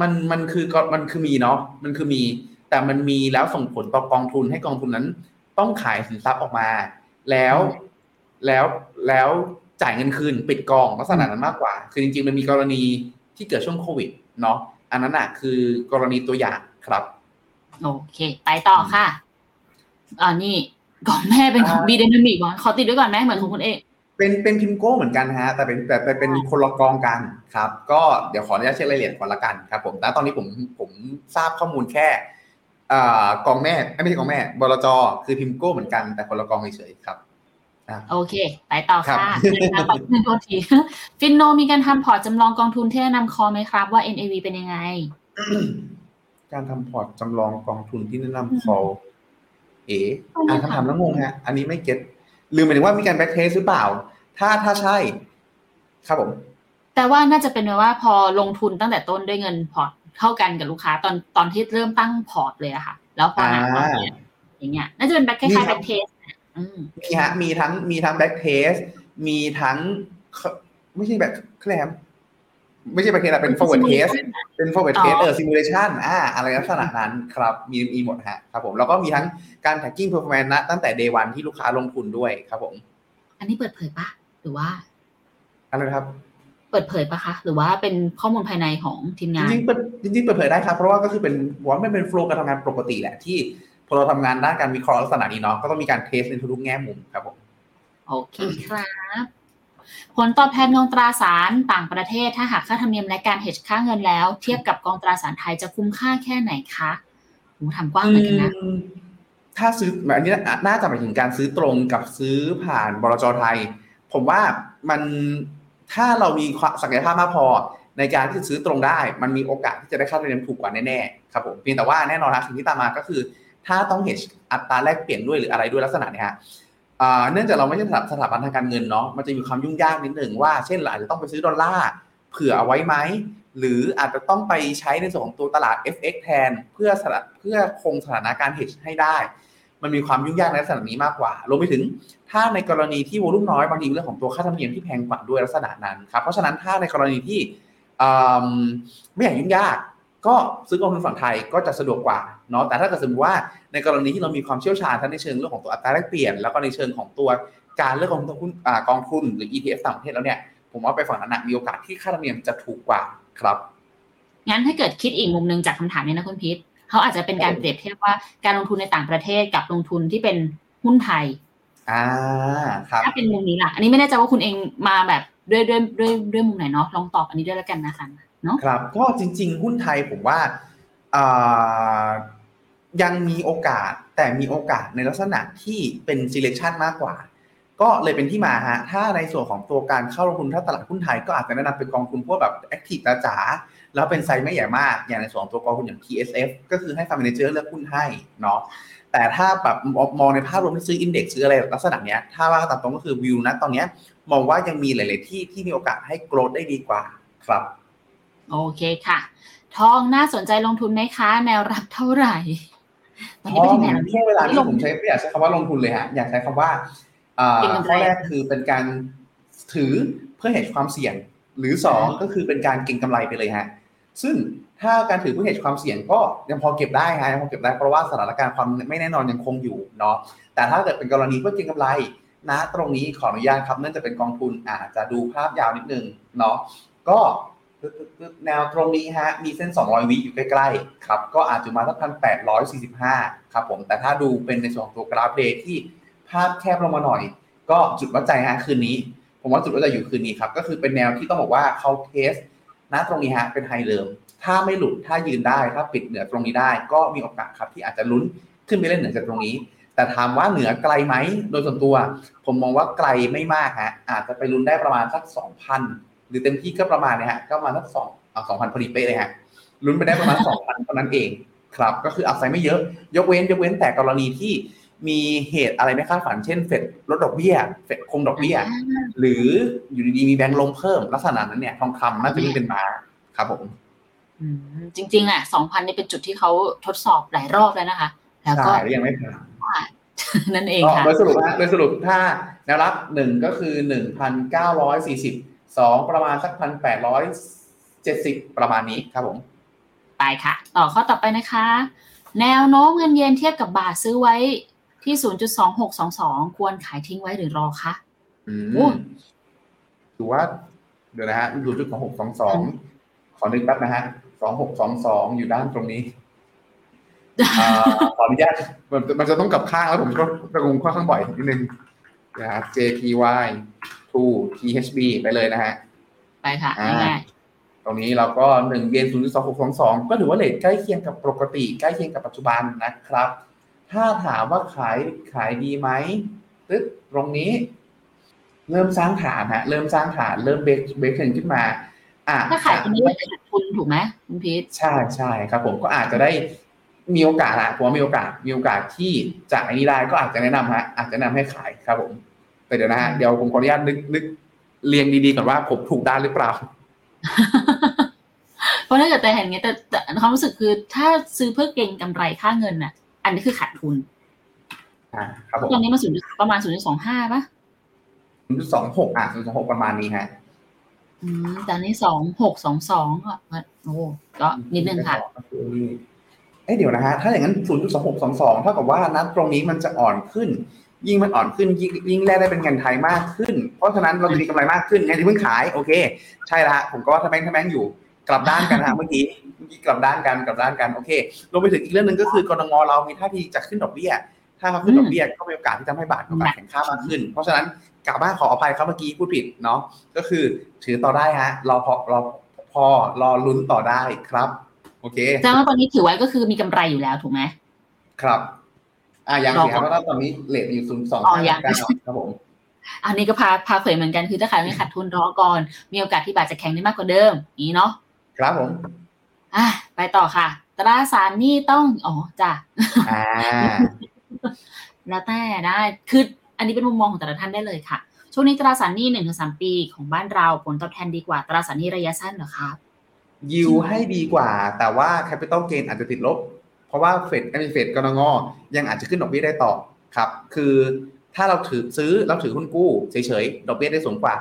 มันมันคือมันคือมีเนาะมันคือมี แต่มันมีแล้วส่งผลต่อกองทุนให้กองทุนนั้น ต้องขายสินทรัพย์ออกมา แล้วแล้วแล้วจ่ายเงินคืนปิดกองลักษณะนั้นมากกว่า คือจริงๆมันมีกรณีที่เกิดช่วงโควิดเนาะอันนั้นอะคือกรณีตัวอย่างครับ โอเค ไปต่อค่ะอ่านี่กองแม่เป็นของบีเดนามิกขอติดด้วยก่อนไหมเหมือนของคุณเอกเป็นเป็นพิมโก้เหมือนกันฮะ แต่เป็นแต่แต่เป็นคนละกองกันครับ ก็เดี๋ยวขออนุญาตเช็ครายละเอียดก่อนละกันครับ ผมแต่ตอนนี้ผมผมทราบข้อมูลแค่อ่า กองแม่ไม่ใช่กองแม่บลจคือพิมโก้เหมือนกันแต่คนละกองเฉยๆครับโอเค ไปต่อครัค่ะบนะคะขอบคุณโทษทีฟินโนมีการทำพอร์ตจำลองกองทุนที่แนะนำ call ไหมครับ ว่า NAV เป็นยังไง การทำพอร์ตจำลองกองทุนที่แนะนำ call เอ๋อ่านคำถามแล้วงงฮะ อันนี้ไม่ get ลืมหมายถึงว่ามีการ backtest หรือเปล่า ถ้าถ้าใช่ ครับผม แต่ว่าน่าจะเป็นว่าพอลงทุนตั้งแต่ต้นด้วยเงินพอร์ต เท่ากันกับลูกค้าตอนตอนที่เริ่มตั้งพอร์ตเลยอะค่ะ แล้วพอหนักอ่าอย่างเงี้ยน่าจะเป็น back คล้ายๆ backtestอืมมีฮะมีทั้งมีทั้ง backtest มีทั้งไม่ใช่แบบแคลมไม่ใช่ backtest เป็น forward test เป็น forward อ๋อ test เออ simulation อ่าอะไรลักษณะนั้นครับ มีมีหมดฮะครับผมแล้วก็มีทั้งการ tracking performance นะตั้งแต่ day one ที่ลูกค้าลงทุนด้วยครับผม อันนี้เปิดเผยปะหรือว่า อะไรนะครับ เปิดเผยปะคะ หรือว่าเป็นข้อมูลภายในของทีมจงานริงๆเปิดจริงๆเปิดเผยได้ครับ เพราะว่าก็คือเป็นว่ามันเป็นโฟล์การทำงานปกติแหละที่พอเราทำงานด้านการวิเคราะห์ลักษณะนี้เนาะก็ต้องมีการเทสในทุกๆแง่มุมครับผมโอเคครับผลตอบแทนกองตราสารต่างประเทศ ถ้าหากค่าธรรมเนียมและการเฮดค่าเงินแล้ว เทียบกับกองตราสารไทยจะคุ้มค่าแค่ไหนคะหูถามกว้างเหมือนกันนะอืมถ้าซื้ออันนี้น่าจะหมายถึงการซื้อตรงกับซื้อผ่านบลจไทย ผมว่ามัน ถ้าเรามีศักยภาพมากพอในการที่จะซื้อตรงได้ มันมีโอกาสที่จะได้ค่าธรรมเนียมถูกกว่าแน่ๆครับผมเพียงแต่ว่าแน่นอนนะสิ่งที่ตามมาก็คือ ถ้าต้องเฮดอัตราแลกเปลี่ยนด้วยหรืออะไรด้วยลักษณะเนี้ยฮะเนื่องจากเราไม่ใช่สถาบันทางการเงินเนาะมันจะมีความยุ่งยากนิดหนึ่งว่าเช่นเราอาจจะต้องไปซื้อดอลลาร์เผื่อเอาไว้ไหมหรืออาจจะต้องไปใช้ในส่วนของตัวตลาด FX แทนเพื่อเพื่อคงสถานการ hedge ให้ได้ มันมีความยุ่งยากในลักษณะนี้มากกว่ารวมไปถึงถ้าในกรณีที่วอลุ่มน้อยบางทีเรื่องของตัวค่าธรรมเนียมที่แพงกว่าด้วยลักษณะนั้นครับเพราะฉะนั้นถ้าในกรณีที่ไม่อยากยุ่งยากก็ซื้อกองทุนฝั่งไทยก็จะสะดวกกว่าเนาะแต่ถ้าเกิดสมมติว่าในกรณีที่เรามีความเชี่ยวชาญทั้งในเชิงเรื่องของตัวอัตราแลกเปลี่ยน แล้วก็ในเชิงของตัวการเลือกของหุ้นกองทุนหรือ ETF ต่างประเทศแล้วเนี่ยผมว่าไปฝั่งนั้นมีโอกาสที่ค่าธรรมเนียมจะถูกกว่าครับงั้นถ้าเกิดคิดอีกมุมหนึ่งจากคำถามนี้นะคุณพีท เขาอาจจะเป็นการเปรียบเทียบว่าการลงทุนในต่างประเทศกับลงทุนที่เป็นหุ้นไทยอ่าครับถ้าเป็นมุมนี้ล่ะ อันนี้ไม่แน่ใจว่าคุณเองมาแบบด้วยด้วยด้วยด้วยมุมไหนเนาะลองตอบอันนี้ด้วยแล้วกันนะคะเนาะครับก็จริง ๆ หุ้นไทยผมว่าอ่ายังมีโอกาสแต่มีโอกาสในลักษณะที่เป็น selection มากกว่า ก็เลยเป็นที่มาฮะถ้าในส่วนของตัวการเข้าลงทุนถ้าตลาดหุ้นไทยก็อาจจะแนะนำเป็นกองทุนพวกแบบ active จ๋าๆ แล้วเป็นไซส์ไม่ใหญ่มาก อย่างในส่วนของตัวกองทุนอย่าง TSF ก็คือให้ fund manager เลือกหุ้นให้เนาะแต่ถ้าแบบมองในภาพรวมที่ซื้อ index ซื้ออะไรลักษณะเนี้ยถ้าว่าตามตรงก็คือวิวนะตอนเนี้ยมองว่ายังมีหลาย ๆ ที่ที่มีโอกาสให้ growth ได้ดีกว่าครับ โอเคค่ะ ทองน่าสนใจลงทุนไหมคะแนวรับเท่าไหร่ตอนนี้อ๋อเป็นที่ไหนแล้วช่วงเวลาที่ผมใช้ไม่อยากใช้คำว่าลงทุนเลยฮะอยากใช้คำว่าอ่าเก็งกำไรข้อแรกคือเป็นการถือเพื่อเหตุความเสี่ยง หรือสองก็คือเป็นการเก็งกำไรไปเลยฮะ ซึ่งถ้าการถือเพื่อเหตุความเสี่ยงก็ยังพอเก็บได้ฮะยังพอเก็บได้เพราะว่าสถานการณ์ความไม่แน่นอนยังคงอยู่เนาะแต่ถ้าเกิดเป็นกรณีเพื่อเก็งกำไรนะตรงนี้ขออนุญาตครับเนื่องจากเป็นกองทุนอาจจะดูภาพยาวนิดนึงเนาะก็แนวตรงนี้ฮะมีเส้น 200 วิอยู่ใกล้ๆครับก็อาจจะมาสักพันแปดร้อยสี่สิบห้าครับผมแต่ถ้าดูเป็นในส่วนของตัวกราฟเดย์ที่ภาพแคบลงมาหน่อย ก็จุดวัดใจฮะคืนนี้ ผมว่าจุดวัดใจอยู่คืนนี้ครับก็คือเป็นแนวที่ต้องบอกว่าเขาเทส นะตรงนี้ฮะเป็นไฮเดิม ถ้าไม่หลุดถ้ายืนได้ถ้าปิดเหนือตรงนี้ได้ ก็มีโอกาสครับที่อาจจะลุ้นขึ้นไปเล่นเหนือจากตรงนี้ แต่ถามว่าเหนือไกลไหมโดยส่วนตัว ผมมองว่าไกลไม่มากฮะอาจจะไปลุ้นได้ประมาณสัก2,000หรือเต็มที่ก็ประมาณเนี้ยฮะก็มาสักสองสองพันพอดีเป๊ะเลยฮะลุ้นไปได้ประมาณสองพันเท่านั้นเองครับ ก็คืออัพไซด์ไม่เยอะ ยกเว้นยกเว้นแต่กรณีที่ มีเหตุอะไรไม่คาดฝัน เช่นเฟดลดดอกเบี้ยเฟดคงดอกเบี้ย หรืออยู่ดีๆมีแบงก์ลงเพิ่มลักษณะนั้นเนี่ยทองคำน่าจะวิ่งเป็นม้าครับผมอืมจริง ๆ อะสองพันนี่เป็นจุดที่เขาทดสอบหลายรอบแล้วนะคะ แล้วก็ใช่แล้วยังไม่ผ่านนั่นเองก็ค่ะโดยสรุปฮะโดยสรุปถ้าแนวรับหนึ่งก็คือหนึ่งพันเก้าร้อยสี่สิบสองประมาณสักพันแปดร้อยเจ็ดสิบประมาณนี้ครับผม ไปค่ะ ต่อข้อต่อไปนะคะ แนวโน้มเงินเยนเทียบกับบาทซื้อไว้ ที่ 0.2622 ควรขายทิ้งไว้หรือรอคะอืโอ้มถือว่า เดี๋ยวนะฮะศูนย์จุดของหกสองสองขอนึกแป๊บนะฮะสองหกสองสองอยู่ด้านตรงนี้อ่าขออนุญาตมันมันจะต้องกลับข้างแล้วผมก็ระงงค่อนข้างบ่อยนิดนึงนะฮะ JPY to THB ไปเลยนะฮะ ไปค่ะอ่าง่ายตรงนี้เราก็หนึ่งเยนศูนย์สองหกสองสองก็ถือว่าเลทใกล้เคียงกับปกติ ใกล้เคียงกับปัจจุบันนะครับ ถ้าถามว่าขายขายดีไหมตึ๊ดตรงนี้ เริ่มสร้างฐานฮะเริ่มสร้างฐาน เริ่มเบรกเบรกเทรนขึ้นมาอะๆถ้าขายตรงนี้จะขาดทุนถูกไหมคุณพีทใช่ใช่ครับ ผมก็อาจจะได้มีโอกาสอะผมว่ามีโอกาสมีโอกาสที่จะไอ้นี้ได้ก็อาจจะแนะนำฮะอาจจะแนะนำให้ขายครับ ผมแต่เดี๋ยวนะฮะเดี๋ยวผมขออนุญาตนึกนึกเรียงดีๆก่อนว่าผมถูกด้านหรือเปล่าเพราะถ้าเกิดแต่เห็นไงแต่แต่ความรู้สึกคือถ้าซื้อเพื่อเก็งกำไรค่าเงินน่ะ อันนี้คือขาดทุนอ่าครับผมตอนนี้มาศูนย์ประมาณศูนย์สองห้าป่ะศูนย์สองหกอะศูนย์สองหกประมาณนี้ฮะอืมแต่อันนี้สองหกสองสองก็โอ้ก็นิดนึงค่ะเอ้ยเดี๋ยวนะฮะถ้าอย่างนั้น0.2622เท่ากับว่านัดตรงนี้มันจะอ่อนขึ้น ยิ่งมันอ่อนขึ้นยิ่งยิ่งแลกได้เป็นเงินไทยมากขึ้น เพราะฉะนั้นเราจะมีกำไรมากขึ้นไงที่เพิ่งขายโอเค ใช่ละฮะผมก็ว่าถ้าแบงค์ถ้าแบงค์อยู่กลับด้านกันฮะเมื่อกี้เมื่อ กี้กลับด้านกันกลับด้านกันโอเครวมไปถึงอีกเรื่องหนึ่งก็คือกรงเรามีท่าทีจะขึ้นดอกเบี้ย ถ้าเขาขึ้นดอกเบี้ยก็มีโอกาสที่ทำให้บาทมีโอกาสแข็งค่ามากขึ้น เพราะฉะนั้นกลับบ้านขออภัยครับเมื่อกี้พูดผิดเนาะก็คือถือต่อได้ฮะรอพอรอพอรอลุ้นต่อได้ครับ โอเคแสดงว่าตอนนี้ถือไว้ก็คือมีกำไรอยู่แล้วถูกไหมครับอ่ายังรอสิครับก่อนเพราะว่าตอนนี้เลทอยู่ศูนย์สองอ๋อห้ายังเก้าครับผมอันนี้ก็พาพาเผยเหมือนกันคือถ้าขายไม่ขาดทุนรอก่อน มีโอกาสที่บาทจะแข็งได้มากกว่าเดิมอย่างนี้เนาะครับผม อะไปต่อค่ะ ตราสารหนี้ต้องอ๋อจ้ะอ่าแล้วแต่ได้คืออันนี้เป็นมุมมองของแต่ละท่านได้เลยค่ะ ช่วงนี้ตราสารหนี้หนึ่งถึงสามปีของบ้านเราผลตอบแทนดีกว่าตราสารหนี้ระยะสั้นเหรอครับยิวให้ดีกว่า แต่ว่า Capital Gain อาจจะติดลบ เพราะว่าเฟดไอ้เฟดกรงยังอาจจะขึ้นดอกเบี้ยได้ต่อครับ คือถ้าเราถือซื้อเราถือหุ้นกู้เฉยๆดอกเบี้ยได้สูงกว่า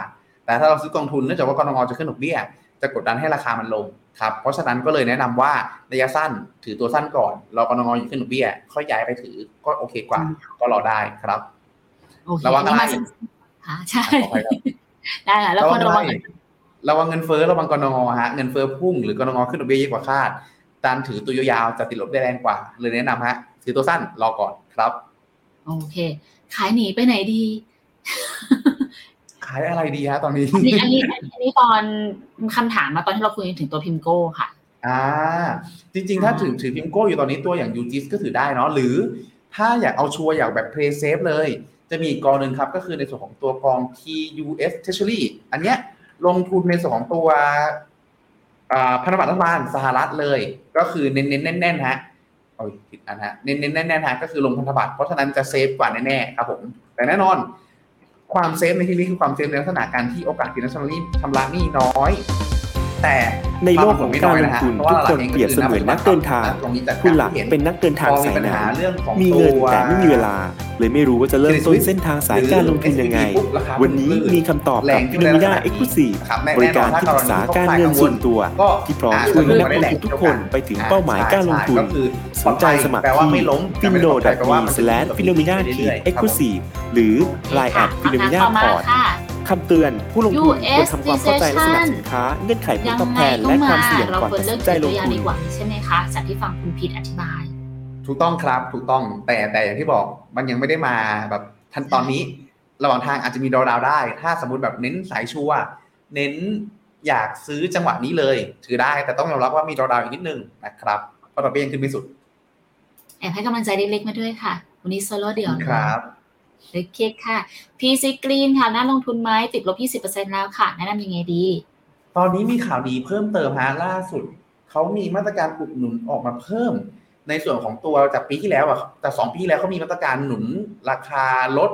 แต่ถ้าเราซื้อกองทุนเนื่องจากว่ากรงจะขึ้นดอกเบี้ย จะกดดันให้ราคามันลง ครับเพราะฉะนั้นก็เลยแนะนำว่าระยะสั้นถือตัวสั้นก่อนรอกรงอยู่ขึ้นดอกเบี้ยค่อยย้ายไปถือก็โอเคกว่า ก็รอได้ครับโอเคระวังอันนี้มาอะไรอ่าใช่ขออภัยครับได้ค่ะแล้วคนระวังระวังเงินเฟ้อระวังกรงฮะเงินเฟ้อพุ่งหรือกรงขึ้นดอกเบี้ยเยอะกว่าคาดการถือตัวยาวๆจะติดลบได้แรงกว่า เลยแนะนำฮะถือตัวสั้นรอก่อนครับ โอเค ขายหนีไปไหนดี ขายอะไรดีฮะตอนนี้ อันนี้อันนี้อันนี้ตอนคำถามมาตอนที่เราคุยถึงตัว PIMCO ค่ะ อ่า จริง ๆ ถ้าถือถือ PIMCO อยู่ตอนนี้ตัวอย่าง UGIS ก็ถือได้เนาะหรือ ถ้าอยากเอาชัวร์อยากแบบ play safe เลย จะมีอีกกองหนึ่งครับ ก็คือในส่วนของตัวกอง TUS Treasury อันเนี้ยลงทุนในส่วนของตัวอ่าพันธบัตรรัฐบาลสหรัฐเลย ก็คือเน้นๆแน่นๆฮะโอ้ยผิดอันฮะเน้นๆแน่นๆฮะก็คือลงพันธบัตรเพราะฉะนั้นจะ safe กว่าแน่ๆครับผมแต่แน่นอน ความเซฟในที่นี้คือความเซฟในลักษณะการที่โอกาสที่นักชำระหนี้ชำระหนี้น้อย แต่ในโลกของการลงทุนทุกคนเปรียบเสมือนนักเดินทางตรงนี้จากคุณการหลักที่เห็นเป็นนักเดินทางพอมีสายปัญไหนหาเรื่องของมีเงินตัวแต่ไม่มีเวลา เลยไม่รู้ว่าจะเริ่มต้นเส้นทางสายการลงทุนยังไงปุ๊บราคาวันนี้มีคำตอบแรกับงฟิขึ้นโนในมิลักษน่าณะเอ็กซ์คลูซีฟครับแน่บริการที่ปรึกษาการเงินส่วนตัวก็ที่พร้อมอาจช่วยจะนักลงทุนทุกคนไปถึงเป้าหมายการลงทุนใช่ก็คือสนใจสมัครแปลว่าที่ไม่ล้มฟินโนดแปลว่ามันสแลนฟิโนมิน่าทีเอ็กซ์คลูซีฟหรือ Line แอดฟิโนมิน่าต่อมาพอร์ตค่ะคำเตือนผู้ลงทุนควร US ทำความเข้าใจลักษณะสินค้า เงื่อนไขผลยังตอบไงแทนก็และคมาวามเสี่ยงเราก่อนควรตัดเลืสิอกนใจถือลตังวอย่างทุนดีกว่าใช่ไหมคะจากที่ฟังคุณพีทอธิบาย ถูกต้องครับถูกต้องแต่แต่อย่างที่บอกมันยังไม่ได้มาแบบทันตอนนี้ ระหว่างทางอาจจะมีดอดาวได้ ถ้าสมมติแบบเน้นสายชัวร์เน้นอยากซื้อจังหวะนี้เลย ถือได้แต่ต้องยอมรับว่ามีดอดาวอีกนิดนึงนะครับเพราะดอกเบี้ยยังขึ้นไม่สุดแอบให้กำลังใจเล็กๆมาด้วยค่ะ วันนี้โซโล่เดี่ยวเลยครับโอเคค่ะ PC Green ค่ะน่าลงทุนไหมติดลบ 20%แล้วค่ะ แนะนำยังไงดี ตอนนี้มีข่าวดีเพิ่มเติมฮะล่าสุด เขามีมาตรการอุดหนุนออกมาเพิ่ม ในส่วนของตัวจากปีที่แล้วอะแต่สองปีที่แล้วเขามีมาตรการหนุนราคาลด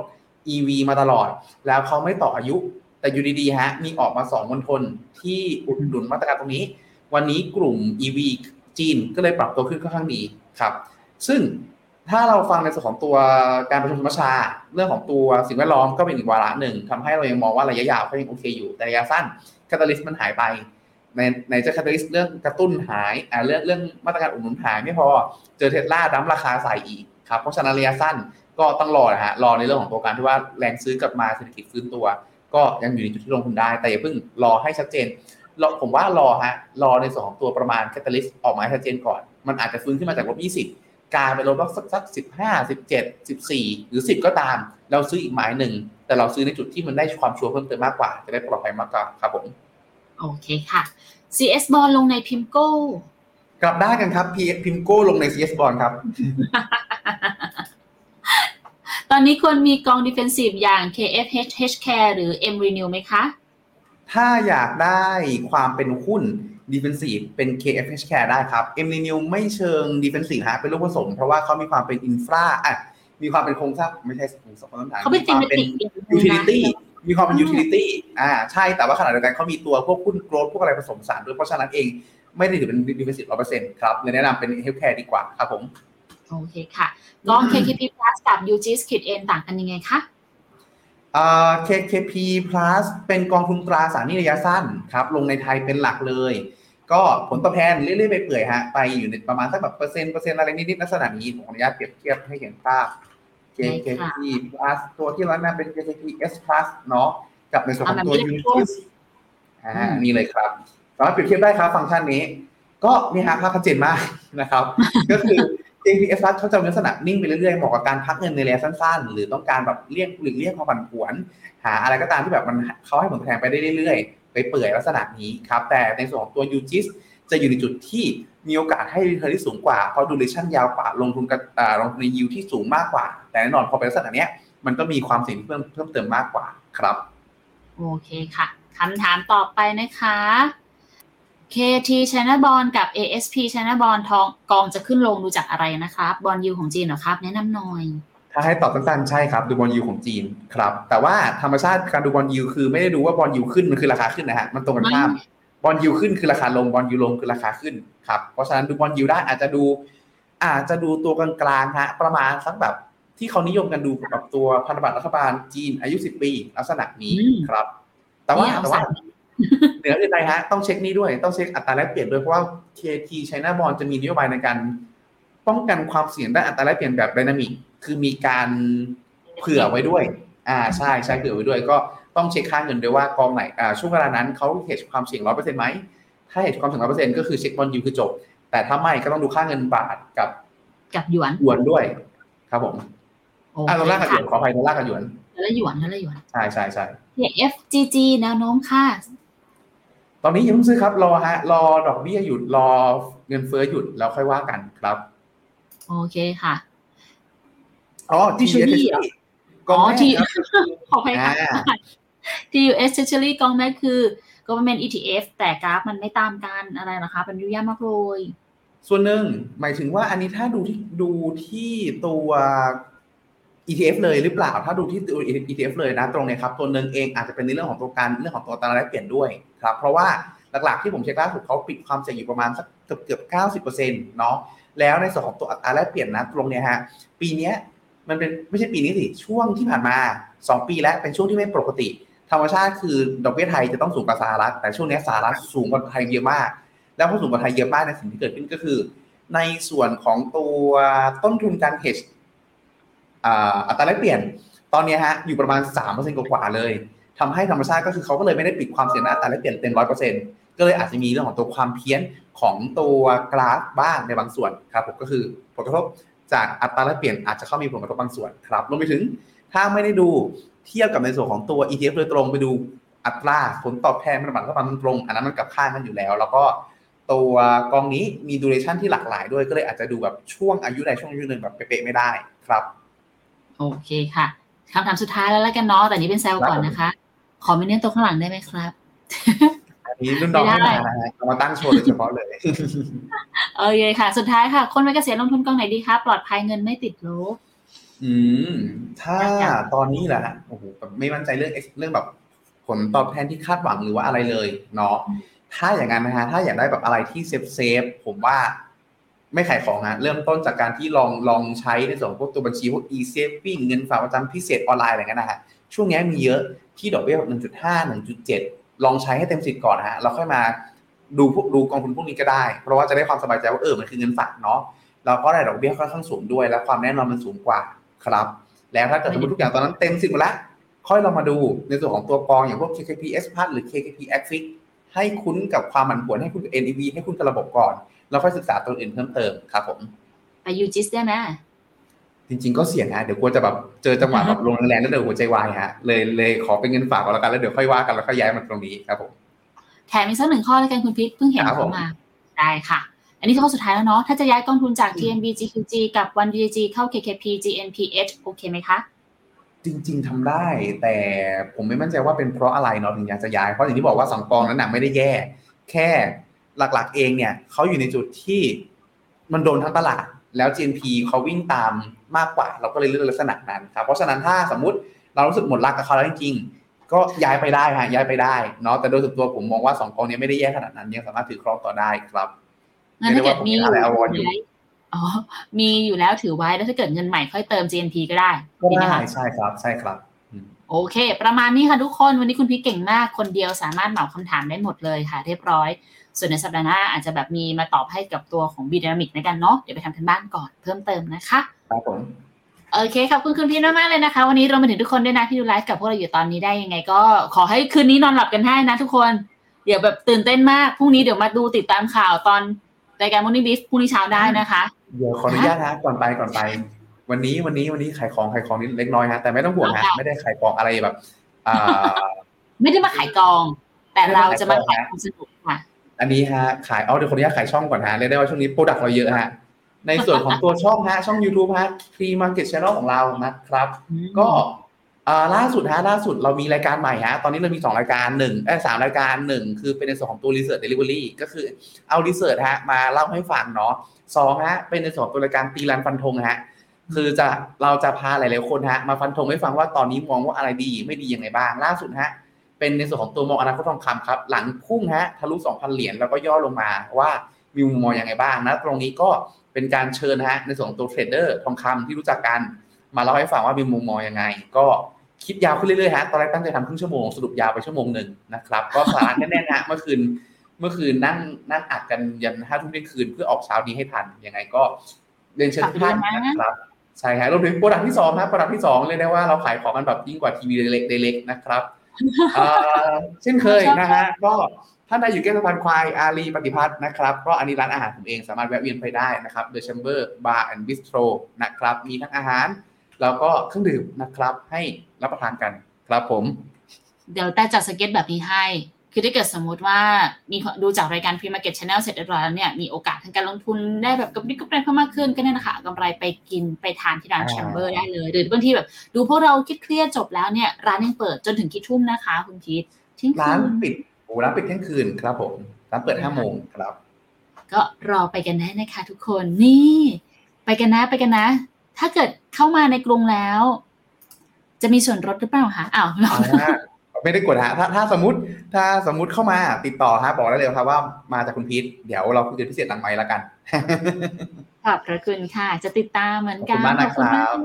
EV มาตลอด แล้วเขาไม่ต่ออายุ แต่อยู่ดีๆฮะมีออกมาสองมณฑลที่อุดหนุนมาตรการตรงนี้ วันนี้กลุ่ม EV จีนก็เลยปรับตัวขึ้นค่อนข้างดีครับ ซึ่งถ้าเราฟังในส่วนของตัวการประชุมสมัชชา เรื่องของตัวสิ่งแวดล้อมก็เป็นอีกวาระหนึ่งทำให้เรายังมองว่าระยะยาวก็ยังโอเคอยู่แต่ระยะสั้นคาตาลิสต์มันหายไป ในในจะคาตาลิสเรื่องกระตุ้นหายอ่าเรื่องเรื่องมาตรการอุดหนุนหายไม่พอเจอเทสลาดั้มราคาใส่อีกครับเพราะฉะนั้นระยะสั้นก็ต้องรอนะฮะรอในเรื่องของตัวการที่ว่าแรงซื้อกลับมาเศรษฐกิจฟื้นตัว ก็ยังอยู่ในจุดที่ลงทุนได้ แต่อย่าเพิ่งรอให้ชัดเจนรอผมว่ารอฮะรอในส่วนของตัวประมาณแคตตาลิสออกมาชัดเจนก่อน มันอาจจะฟื้นขึ้นมาจากลบ20กลายเป็นลบสักสักสิบห้าสิบเจ็ดสิบสี่หรือสิบก็ตาม เราซื้ออีกหมายหนึ่งแต่เราซื้อในจุดที่มันได้ความชัวร์เพิ่มเติมมากกว่าจะได้ปลอดภัยมากกว่าครับผม โอเคค่ะ CS บอลลงในพิมโก้กลับได้านกันครับพีพิมโก้ลงใน CS บอลครับ ตอนนี้ควรมีกอง defensive อย่าง KFH H-Care หรือ M Renew ไหมคะ ถ้าอยากได้ความเป็นหุ้น defensive เป็น KFH Care ได้ครับ M Renew ไม่เชิง defensive ฮะเป็นลูกผสม เพราะว่าเขามีความเป็น infra อะมีความเป็นโครงสร้างไม่ใช่โครงสร้างต้นทางเขาเป็นมีความเป็น thematic utility มีความเป็นอ่า utility อ่าใช่แต่ว่าขณะเดียวกันเขามีตัวพวกหุ้น growth พวกอะไรผสมผสานด้วยเพราะฉะนั้นเองไม่ได้ถือเป็น defensive ร้อยเปอร์เซ็นต์ครับเลยแนะนำเป็น healthcare ดีกว่าครับผม โอเคค่ะกอง KKP Plus กับ UGS Kit N ต่างกันยังไงคะอ่า KKP Plus เป็นกองทุนตราสารหนี้ระยะสั้นครับลงในไทยเป็นหลักเลย ก็ผลตอบแทนเรื่อยๆไปเปื่อยฮะไปอยู่ในประมาณสักแบบเปอร์เซ็นต์เปอร์เซ็นต์อะไรนิดๆลักษณะนี้ผมขออนุญาตเปรียบเทียบให้เห็นภาพ ได้ค่ะ KKP Plus ตัวที่ร้านหน้าเป็น KKP S Plus เนาะกับในส่วนของตัวเอาแบบนี้เลย Unis อ่านี่เลยครับสามารถเปรียบเทียบได้ครับฟังก์ชันนี้ ก็นี่ฮะภาพชัดเจนมากนะครับ ก็คือ KPS Plus เขาจะมีลักษณะนิ่งไปเรื่อยๆเหมาะกับการพักเงินในระยะสั้นๆ หรือต้องการแบบเรียกหรือเรียกความผันผวน หาอะไรก็ตามที่แบบมันเขาให้ผลตอบแทนไปได้เรื่อยๆ ไปเปื่อยลักษณะนี้ครับ แต่ในส่วนของตัว UGIS จะอยู่ในจุดที่มีโอกาสให้รีเทิร์นที่สูงกว่า เพราะดูเรชั่นยาวกว่าลงทุนกับอ่าลงทุนในยิวที่สูงมากกว่า แต่แน่นอนพอเป็นลักษณะเนี้ยมันก็มีความเสี่ยงที่เพิ่มเพิ่มเติมมากกว่าครับ โอเคค่ะคำถามต่อไปนะคะ KT China Bond กับ ASP China Bond สองกองจะขึ้นลงดูจากอะไรนะครับ bond yield ของจีนเหรอครับ แนะนำหน่อย ถ้าให้ตอบสั้นๆใช่ครับดู bond yield ของจีนครับ แต่ว่าธรรมชาติการดู bond yield คือไม่ได้ดูว่า bond yield ขึ้นมันคือราคาขึ้นนะฮะมันตรงกันข้ามไม่ bond yield ขึ้นคือราคาลง bond yield ลงคือราคาขึ้นครับเพราะฉะนั้นดู bond yield ได้อาจจะดู อาจจะดูตัวกลางๆฮะประมาณสักแบบ ที่เขานิยมกันดูกับตัวพันธบัตรรัฐบาลจีนอายุ10ปี ลักษณะนี้อืมครับ แต่ว่านี่เอแต่ว่าสยเหนืออื่นใดฮะต้องเช็คนี้ด้วยต้องเช็คอัตราแลกเปลี่ยนด้วยเพราะว่า KT China Bond จะมีนโยบายในการ ป้องกันความเสี่ยงด้านอัตราแลกเปลี่ยนแบบไดนามิกคือมีการเผื่อไว้ด้วย อ่าใช่ใช่เผื่อไว้ด้วย ก็ต้องเช็คค่าเงินด้วยว่ากองไหนอ่าช่วงเวลานั้นเขาเหตุความเสี่ยงร้อยเปอร์เซ็นต์ไหมถ้าเหตุความเสี่ยงร้อยเปอร์เซ็นต์ก็คือเช็คบอลยูคือจบ แต่ถ้าไม่ก็ต้องดูค่าเงินบาทกับกับหยวนหยวนด้วย ครับผมโออ่าเคดอลลาร์กับหยค่ะวนขออภัยดอลลาร์กับหยวนแล้วหยวนแล้วหยวนใช่ใช่ใช่ FGG แนวโน้มค่ะ ตอนนี้ยังเพิ่งซื้อครับรอฮะรอดอกเบี้ยหยุดรอเงินเฟ้อหยุดแล้วค่อยว่ากันครับ โอเคค่ะอ๋อ Treasury TS เหรอกองอ๋อแม่ที่ครับขออภัยอ่าค่ะ TUS Treasury กองแม่คือ government ETF แต่กราฟมันไม่ตามกันอะไรนะคะเป็นยุ่งยากมากเลยส่วนหนึ่งหมายถึงว่าอันนี้ถ้าดูที่ดูที่ตัว ETF เลยหรือเปล่า ถ้าดูที่ตัว ETF เลยนะตรงเนี้ยครับ ตัวหนึ่งเองอาจจะเป็นในเรื่องของตัวการเรื่องของตัวอัตราแลกเปลี่ยนด้วยครับเพราะว่าหลักๆที่ผมเช็คล่าสุดเขาปิดความเสี่ยงอยู่ประมาณสักเกือบเกือบเก้าสิบเปอร์เซ็นต์เนาะแล้วในส่วนของตัวอัตราแลกเปลี่ยนนะตรงเนี้ยฮะปีเนี้ยมันเป็นไม่ใช่ปีนี้สิช่วงที่ผ่านมา 2 ปีแล้วเป็นช่วงที่ไม่ปกติ ธรรมชาติคือดอกเบี้ยไทยจะต้องสูงกว่าสหรัฐแต่ช่วงนี้สหรัฐสูงกว่าไทยเยอะมาก แล้วพอสูงกว่าไทยเยอะมากในสิ่งที่เกิดขึ้นก็คือ ในส่วนของตัวต้นทุนการ hedge อัตราแลกเปลี่ยนตอนนี้ฮะอยู่ประมาณ3%กว่าๆเลยทำให้ธรรมชาติก็คือเขาก็เลยไม่ได้ปิดความเสี่ยงอัตราแลกเปลี่ยนเต็มร้อยเปอร์เซ็นต์ก็เลยอาจจะมีเรื่องของตัวความเพี้ยนของตัวกราฟบ้างในบางส่วนครับผมก็คือผลกระทบจากอัตราแลกเปลี่ยนอาจจะเข้ามีผลกระทบบางส่วนครับรวมไปถึงถ้าไม่ได้ดูเทียบกับในส่วนของตัว ETF โดยตรงไปดูอัตราผลตอบแทนมันบัตรรัฐบาลตรงอันนั้นมันกับข้างกันอยู่แล้ว แล้วก็ตัวกองนี้มีดูเรชั่นที่หลากหลายด้วยก็เลยอาจจะดูแบบช่วงอายุใดช่วงอายุหนึ่งแบบเป๊ะไม่ได้ครับ โอเคค่ะคำถามสุดท้ายแล้วแล้วกันเนาะแต่นี้เป็นแซวก่อนนะคะ ขอไม่เน้นตัวข้างหลังได้ไหมครับอันนี้รุ่นน้องไม่ไม่ได้มานะฮะเอามาตั้งโชว์โดยเฉพาะเลยโอเคค่ะ สุดท้ายค่ะ คนไปเกษียณลงทุนกองไหนดีคะปลอดภัยเงินไม่ติดลบอืม ถ้าตอนนี้แหละฮะโอ้โหแบบไม่มั่นใจเรื่องเรื่องแบบผลตอบแทนที่คาดหวังหรือว่าอะไรเลยเนาะถ้าอย่างนั้นนะฮะถ้าอยากได้แบบอะไรที่ safe safe ๆผมว่า ไม่ขายของฮะเริ่มต้นจากการที่ลองลองใช้ในส่วนของพวกตัวบัญชีพวก e-saving เงินฝากประจำพิเศษออนไลน์อะไรเงี้ยนะฮะช่วงนี้มีเยอะที่ดอกเบี้ย1.5 1.7 ลองใช้ให้เต็มสิทธิ์ก่อนนะฮะเราค่อยมาดูพวกดูกองทุนพวกนี้ก็ได้ เพราะว่าจะได้ความสบายใจว่าเออมันคือเงินฝากเนาะแล้วก็ได้ดอกเบี้ยค่อนข้างสูงด้วยและความแน่นอนมันสูงกว่าครับ แล้วถ้าเกิดสมมติทุกอย่างตอนนั้นเต็มสิทธิ์หมดแล้วค่อยลองมาดูในส่วนของตัวกองอย่างพวก KKP S Plus หรือ KKP Acfix ให้คุ้นกับความผันผวนให้คุ้นกับ NAV ให้คุ้นกับระบบก่อน แล้วค่อยศึกษาตัวอื่นเพิ่มเติมครับผมไปยูจิสได้ไหมจริง ๆ ก็เสี่ยงฮะเดี๋ยวกลัวจะแบบเจอจังหวะแบบลงแรงๆแล้วเดี๋ยวหัวใจวายฮะเลยเลยขอเป็นเงินฝากก่อนแล้วกันแล้วเดี๋ยวค่อยว่ากันแล้วค่อยย้ายมาตรงนี้ครับผมแถมอีกสักหนึ่งข้อแล้วกันคุณพิษเพิ่งเห็นครับผมเข้ามาได้ค่ะ อันนี้ข้อสุดท้ายแล้วเนาะถ้าจะย้ายกองทุนจาก TNB GQG กับ1 BGG เข้า KKP GNPH โอเคไหมคะจริง ๆทำได้แต่ผมไม่มั่นใจว่าเป็นเพราะอะไรเนาะถึงอยากจะย้ายเพราะอย่างที่บอกว่าสองกองนั้นน่ะไม่ได้แย่ แค่ หลักๆ เองเนี่ยเขาอยู่ในจุดที่มันโดนทั้งตลาด แล้ว GNP เขาวิ่งตามมากกว่า เราก็เลยเลือกลักษณะนั้นครับเพราะฉะนั้นถ้าสมมุติเรารู้สึกหมดรักกับเขาแล้วจริงๆก็ย้ายไปได้ฮะย้ายไปได้เนาะแต่โดยส่วนตัวผมมองว่าสองกองนี้ไม่ได้แย่ขนาดนั้นยังสามารถถือครองต่อได้ครับงั้นถ้าเกิดมีเรียกได้ว่าผมมีอะไรอาวรณ์อยู่ไว้อ๋อ มีอยู่แล้วถือไว้ แล้วถ้าเกิดเงินใหม่ค่อยเติม GNP ก็ได้ก็ดีไหมได้คะใช่ครับ ใช่ครับอืมโอเค ประมาณนี้ค่ะทุกคน วันนี้คุณพีชเก่งมาก คนเดียวสามารถเหมาคำถามได้หมดเลยค่ะ เรียบร้อย ส่วนในสัปดาห์หน้าอาจจะแบบมีมาตอบให้กับตัวของบีดนามิกในกันเนาะเดี๋ยวไปทำกันบ้านก่อนเพิ่มเติมนะคะครับผมโอเคขอบคุณคุณพีชมากๆเลยนะคะ วันนี้เรามาถึงทุกคนด้วยนะที่ดูไลฟ์กับพวกเราอยู่ตอนนี้ได้ยังไง ก็ขอให้คืนนี้นอนหลับกันให้นะทุกคนเดี๋ยวแบบตื่นเต้นมากพรุ่งนี้เดี๋ยวมาดูติดตามข่าวตอนรายการมอร์นิ่งบีฟพรุ่งนี้เช้าได้นะคะเดี๋ยวขออนุญาตฮะก่อนไปก่อนไป วันนี้วันนี้วันนี้ขายของขายของนิดเล็กน้อยฮะแต่ไม่ต้องห่วงฮะเอาค่ะไม่ได้ขายของอะไรแบบอ่าไม่ได้มาขายกอง แต่เราจะมาขายไม่ได้ขายกองนะความสนุกค่ะ อันนี้ฮะขายเอาเดี๋ยวขออนุญาตขายช่องก่อนฮะเรียกได้ว่าช่วงนี้โปรดักต์เราเยอะฮะในส่วนของตัวช่องฮะช่อง YouTube ฮะ Free Market Channel ของเรานะครับ ก็อ่าล่าสุดฮะล่าสุดเรามีรายการใหม่ฮะตอนนี้เรามี 2 รายการ1เอ้ยสามรายการ1คือเป็นในส่วนของตัว Research Delivery ก็คือเอา Research ฮะมาเล่าให้ฟังเนาะสองฮะเป็นในส่วนของตัวรายการตีรันฟันธงฮะคือจะเราจะพาหลายๆคนฮะมาฟันธงให้ฟังว่าตอนนี้มองว่าอะไรดีไม่ดียังไงบ้างล่าสุดฮะ เป็นในส่วนของตัวมองอนาคตทองคำครับ หลังพุ่งฮะทะลุ 2,000 เหรียญแล้วก็ย่อลงมาว่ามีมุมมองยังไงบ้างนะ ตรงนี้ก็เป็นการเชิญฮะในส่วนของตัวเทรดเดอร์ทองคำที่รู้จักกัน มาเล่าให้ฟังว่ามีมุมมองยังไง ก็คิดยาวขึ้นเรื่อยๆฮะตอนแรกตั้งใจทำครึ่งชั่วโมงสรุปยาวไปชั่วโมงหนึ่งนะครับ ก็สาระแน่นๆฮะเมื่อคืนเมื่อคืนนั่งนั่งอัดกันยันห้าทุ่มเที่ยงคืนเพื่อออกเช้านี้ให้ทันยังไงก็เรียนเชิญทุกท่านนะครับใช่ครับรวมถึง product ที่สองครับ product ที่สองเรียกได้ว่าเราขายของกันแบบยิ่งกว่าทีวีเล็กๆเล็กๆนะครับ เอ่อเช่นเคยนะฮะก็ท่านใดอยู่ใกล้สะพานควายอารีประดิพัทธ์นะครับก็อันนี้ร้านอาหารผมเองสามารถแวะเวียนไปได้นะครับ The Chamber Bar and Bistro นะครับมีทั้งอาหาร แล้วก็เครื่องดื่มนะครับให้รับประทานกันครับผม เดี๋ยวแต่จัด schedule แบบนี้ให้ คือถ้าเกิดสมมุติว่ามีดูจากรายการ Pre Market Channel เสร็จเรียบร้อยแล้วเนี่ยมีโอกาสทางการลงทุนได้แบบกับนิกกำไรเพิ่มมากขึ้นก็เนี่ยนะคะเอากำไรไปกินไปทานที่ร้านอ่า Chamber ได้เลยหรือบางทีแบบดูพวกเราคิดเครียดๆจบแล้วเนี่ยร้านยังเปิดจนถึงกี่ทุ่มนะคะ คุณพีทเที่ยงร้านคืนปิดโอ้ร้านปิดเที่ยงคืนครับผมร้านเปิดห้าโมงครับ ก็รอไปกันได้นะคะ ทุกคนนี่ ไปกันนะไปกันนะ ถ้าเกิดเข้ามาในกรุงแล้ว จะมีส่วนลดหรือเปล่าคะอ้าวเอาฮะ ไม่ได้กดฮะถ้าถ้าสมมติถ้าสมมติเข้ามาติดต่อฮะบอกได้เลยครับว่ามาจากคุณพีทเดี๋ยวเราคุยกันพิเศษหลังไมค์แล้วกันขอบพระคุณค่ะ จะติดตามเหมือนกันขอบคุณมากนะครับขอบคุณมาก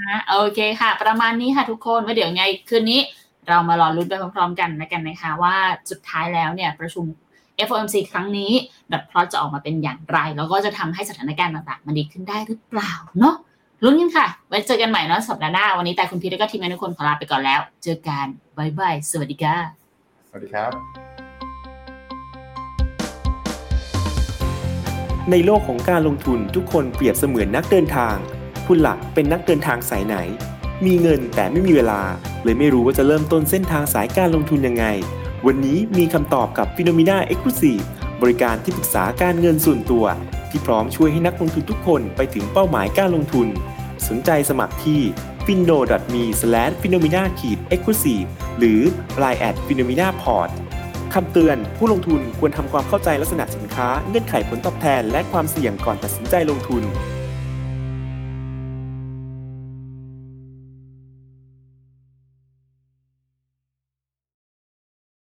นะโอเคค่ะ ประมาณนี้ค่ะทุกคนว่าเดี๋ยวไงคืนนี้เรามารอลุ้นไปพร้อมๆกันนะกันนะคะว่าสุดท้ายแล้วเนี่ยประชุม FOMC ครั้งนี้ดอทพลอตจะออกมาเป็นอย่างไร แล้วก็จะทำให้สถานการณ์ต่างๆ มันดีขึ้นได้หรือเปล่าเนาะ ลุ้นกันค่ะ ไว้เจอกันใหม่เนาะสัปดาห์หน้า วันนี้แต่คุณพีทแล้วก็ทีมงานทุกคนขอลาไปก่อนแล้ว เจอกันบายบาย สวัสดีค่ะ สวัสดีครับ ในโลกของการลงทุนทุกคนเปรียบเสมือนนักเดินทาง คุณหลักเป็นนักเดินทางสายไหน มีเงินแต่ไม่มีเวลา เลยไม่รู้ว่าจะเริ่มต้นเส้นทางสายการลงทุนยังไง วันนี้มีคำตอบกับ p h e n o m e n a Exclusive บริการที่ปรึกษาการเงินส่วนตัว ที่พร้อมช่วยให้นักลงทุนทุกคนไปถึงเป้าหมายการลงทุน สนใจสมัครที่ f i n o m e p h e n o m e n a e x c l u s i v e หรือ line at p h e n o m e n a p o r t คำเตือนผู้ลงทุนควรทำความเข้าใจลักษณะสินค้าเงื่อนไขผลตอบแทน และความเสี่ยงก่อนตัดสินใจลงทุน